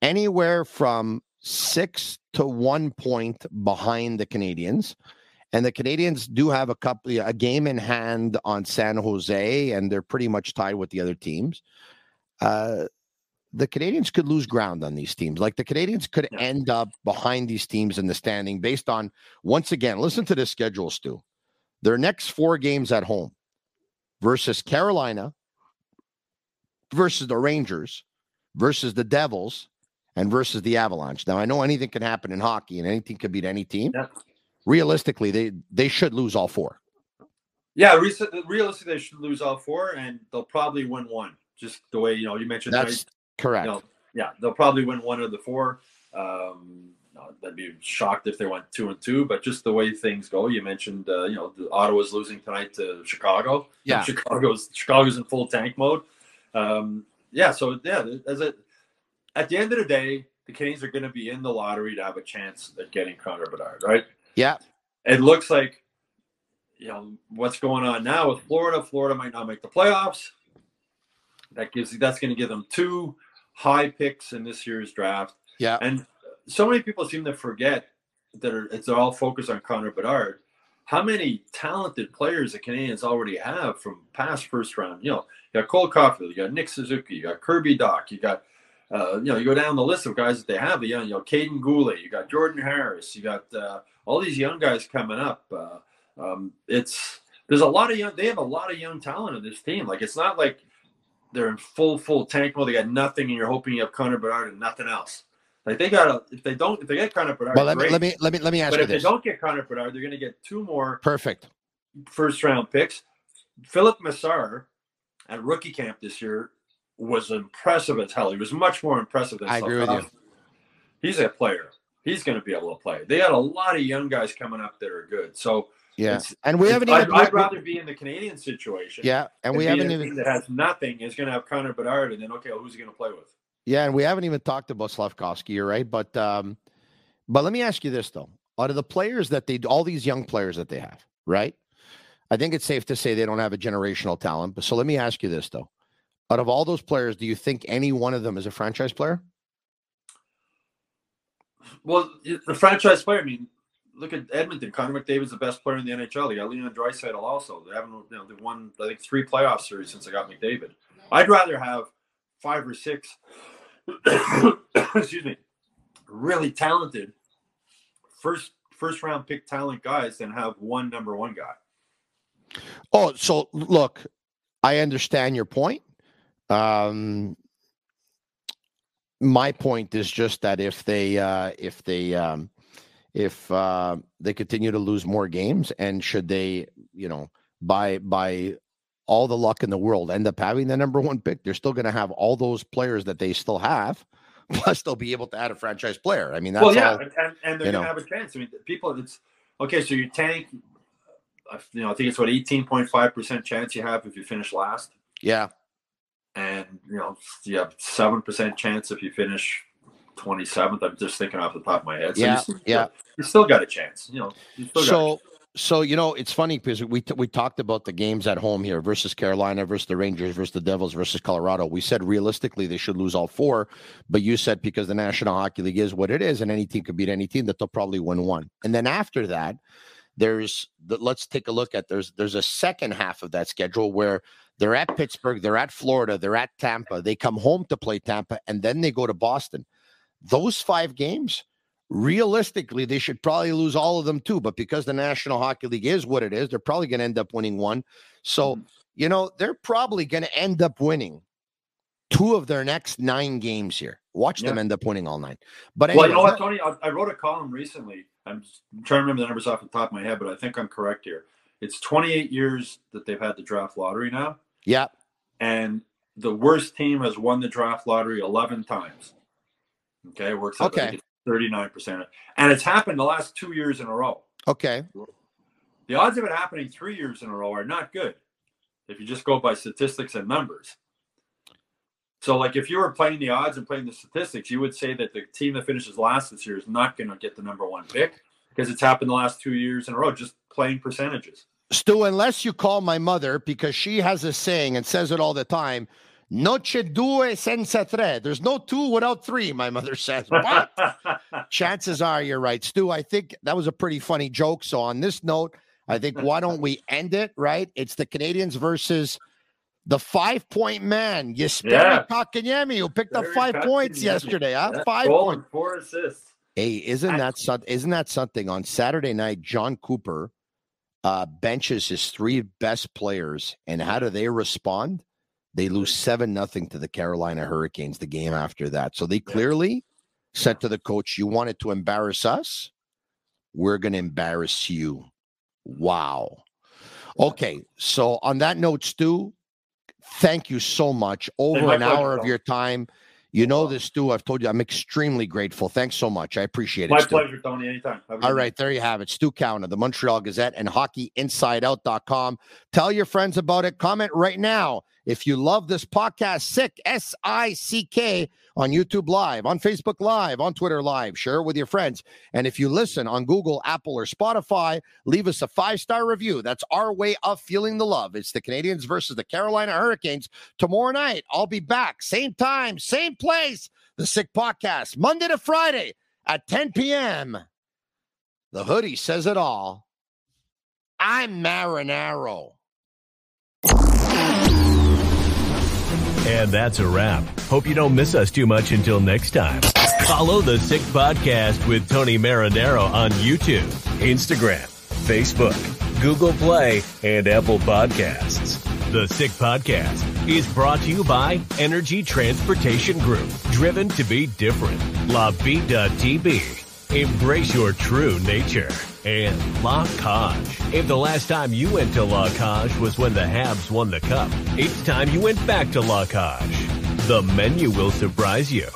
Speaker 5: Anywhere from six to one point behind the Canadiens. And the Canadiens do have a couple a game in hand on San Jose, and they're pretty much tied with the other teams. Uh, the Canadiens could lose ground on these teams. Like the Canadiens could end up behind these teams in the standing based on once again, listen to this schedule, Stu. Their next four games at home versus Carolina, versus the Rangers, versus the Devils, and versus the Avalanche. Now I know anything can happen in hockey and anything can beat any team. Yeah. Realistically, they they should lose all four.
Speaker 6: Yeah, realistically, they should lose all four, and they'll probably win one. Just the way you know you mentioned.
Speaker 5: That's right? correct.
Speaker 6: You know, yeah, they'll probably win one of the four. Um, I'd be shocked if they went two and two, but just the way things go. You mentioned, uh, you know, Ottawa's losing tonight to Chicago.
Speaker 5: Yeah,
Speaker 6: Chicago's Chicago's in full tank mode. Um, yeah, so yeah, as a at the end of the day, the Canadiens are going to be in the lottery to have a chance at getting Connor Bedard, right?
Speaker 5: Yeah.
Speaker 6: It looks like you know what's going on now with Florida. Florida might not make the playoffs. That gives that's going to give them two high picks in this year's draft.
Speaker 5: Yeah.
Speaker 6: And so many people seem to forget that are, it's all focused on Connor Bedard. How many talented players the Canadiens already have from past first round? You know, you got Cole Caufield, you got Nick Suzuki, you got Kirby Dach, you got uh, you know, you go down the list of guys that they have. You know, you know Kaiden Guhle, you got Jordan Harris, you got uh, all these young guys coming up. Uh, um, it's there's a lot of young. They have a lot of young talent in this team. Like it's not like they're in full full tank mode. They got nothing, and you're hoping you have Connor Bedard and nothing else. Like they got if they don't if they get Connor Bedard.
Speaker 5: Well, let me
Speaker 6: great.
Speaker 5: let me let me let me ask
Speaker 6: But
Speaker 5: you
Speaker 6: if
Speaker 5: this.
Speaker 6: they don't get Connor Bedard, they're going to get two more
Speaker 5: Perfect.
Speaker 6: first round picks. Filip Mesar at rookie camp this year was impressive as hell. He was much more impressive than
Speaker 5: I agree with
Speaker 6: Slafkovsky. He's a player. He's going to be able to play. They had a lot of young guys coming up that are good. So
Speaker 5: Yeah.
Speaker 6: it's-
Speaker 5: And we haven't
Speaker 6: I'd,
Speaker 5: even
Speaker 6: I'd rather be in the Canadian situation.
Speaker 5: Yeah, and we haven't
Speaker 6: a
Speaker 5: even
Speaker 6: that has nothing is going to have Connor Bedard, and then okay, well, who's he going to play with?
Speaker 5: Yeah, and we haven't even talked about Slafkovsky, right? But um, but let me ask you this though: out of the players that they, all these young players that they have, right? I think it's safe to say they don't have a generational talent. But so let me ask you this though: out of all those players, do you think any one of them is a franchise player?
Speaker 6: Well, the franchise player. I mean, look at Edmonton. Connor McDavid's the best player in the NHL. They got Leon Draisaitl also. They haven't, you know, they've won I think three playoff series since they got McDavid. I'd rather have five or six. excuse me, really talented first first round pick talent guys than have one number one guy.
Speaker 5: Oh, so look, I understand your point. Um, my point is just that if they uh, if they um, if uh, they continue to lose more games, and should they, you know, by by all the luck in the world end up having the number one pick, they're still going to have all those players that they still have. Plus, they'll be able to add a franchise player. I mean, that's
Speaker 6: well, yeah,
Speaker 5: all.
Speaker 6: and, and, they're going to have a chance. I mean, people, it's okay. So you tank, you know, I think it's what eighteen point five percent chance you have if you finish last.
Speaker 5: Yeah,
Speaker 6: and you know you have seven percent chance if you finish twenty seventh. I'm just thinking off the top of my head. So
Speaker 5: Yeah,
Speaker 6: you still,
Speaker 5: yeah.
Speaker 6: you still got a chance. You know, you still got a
Speaker 5: So, so you know, it's funny because we t- we talked about the games at home here versus Carolina versus the Rangers versus the Devils versus Colorado. We said realistically they should lose all four, but you said because the National Hockey League is what it is, and any team could beat any team, that they'll probably win one. And then after that, there's the, let's take a look at there's there's a second half of that schedule where they're at Pittsburgh, they're at Florida, they're at Tampa, they come home to play Tampa, and then they go to Boston. Those five games realistically, they should probably lose all of them too. But because the National Hockey League is what it is, they're probably going to end up winning one. So, mm-hmm. you know, they're probably going to end up winning two of their next nine games here. Watch them end up winning all nine. But
Speaker 6: well,
Speaker 5: anyway,
Speaker 6: you know what, Tony? I, I wrote a column recently. I'm trying to remember the numbers off the top of my head, but I think I'm correct here. It's 28 years that they've had the draft lottery now,
Speaker 5: yeah,
Speaker 6: and the worst team has won the draft lottery 11 times. Okay, works out
Speaker 5: Okay.
Speaker 6: I think it's 39%. And it's happened the last two years in a row.
Speaker 5: okay,
Speaker 6: The odds of it happening three years in a row are not good if you just go by statistics and numbers. So, like, if you were playing the odds and playing the statistics, you would say that the team that finishes last this year is not going to get the number one pick because it's happened the last two years in a row, just playing percentages.
Speaker 5: Stu. Unless you call my mother because she has a saying and says it all the time. Noche due senza tre. There's no two without three, my mother says. But chances are you're right. Stu, I think that was a pretty funny joke. So on this note, I think why don't we end it, right? It's the Canadiens versus the five point man, Jesperi
Speaker 6: Yeah.
Speaker 5: Kotkaniemi, who picked up five points yesterday. Huh? Five points.
Speaker 6: four assists.
Speaker 5: Hey, isn't
Speaker 6: I-
Speaker 5: that something? Isn't that something? On Saturday night, Jon Cooper uh, benches his three best players, and how do they respond? They lose seven nothing to the Carolina Hurricanes the game after that. So they clearly said to the coach, "You wanted to embarrass us, we're going to embarrass you." Wow. Okay, so on that note, Stu, thank you so much. Over an
Speaker 6: pleasure,
Speaker 5: hour of your time. You know this, Stu. I've told you I'm extremely grateful. Thanks so much. I appreciate it.
Speaker 6: My
Speaker 5: Stu.
Speaker 6: pleasure, Tony. Anytime. Have a good
Speaker 5: All
Speaker 6: night.
Speaker 5: right, there you have it. Stu Cowan of the Montreal Gazette and HockeyInsideOut.com. Tell your friends about it. Comment right now If you love this podcast, Sick, S I C K, on YouTube Live, on Facebook Live, on Twitter Live, share it with your friends. And if you listen on Google, Apple, or Spotify, leave us a five star review. That's our way of feeling the love. It's the Canadiens versus the Carolina Hurricanes. Tomorrow night, I'll be back, same time, same place. The Sick Podcast, Monday to Friday at 10 p.m. The hoodie says it all. I'm Marinaro.
Speaker 1: And that's a wrap. Hope you don't miss us too much until next time. Follow the Sick Podcast with Tony Marinaro on YouTube, Instagram, Facebook, Google Play, and Apple Podcasts. The Sick Podcast is brought to you by Energy Transportation Group, driven to be different. La Vida TB. Embrace your true nature. And La Cage. If the last time you went to La Cage was when the Habs won the cup, it's time you went back to La Cage. The menu will surprise you.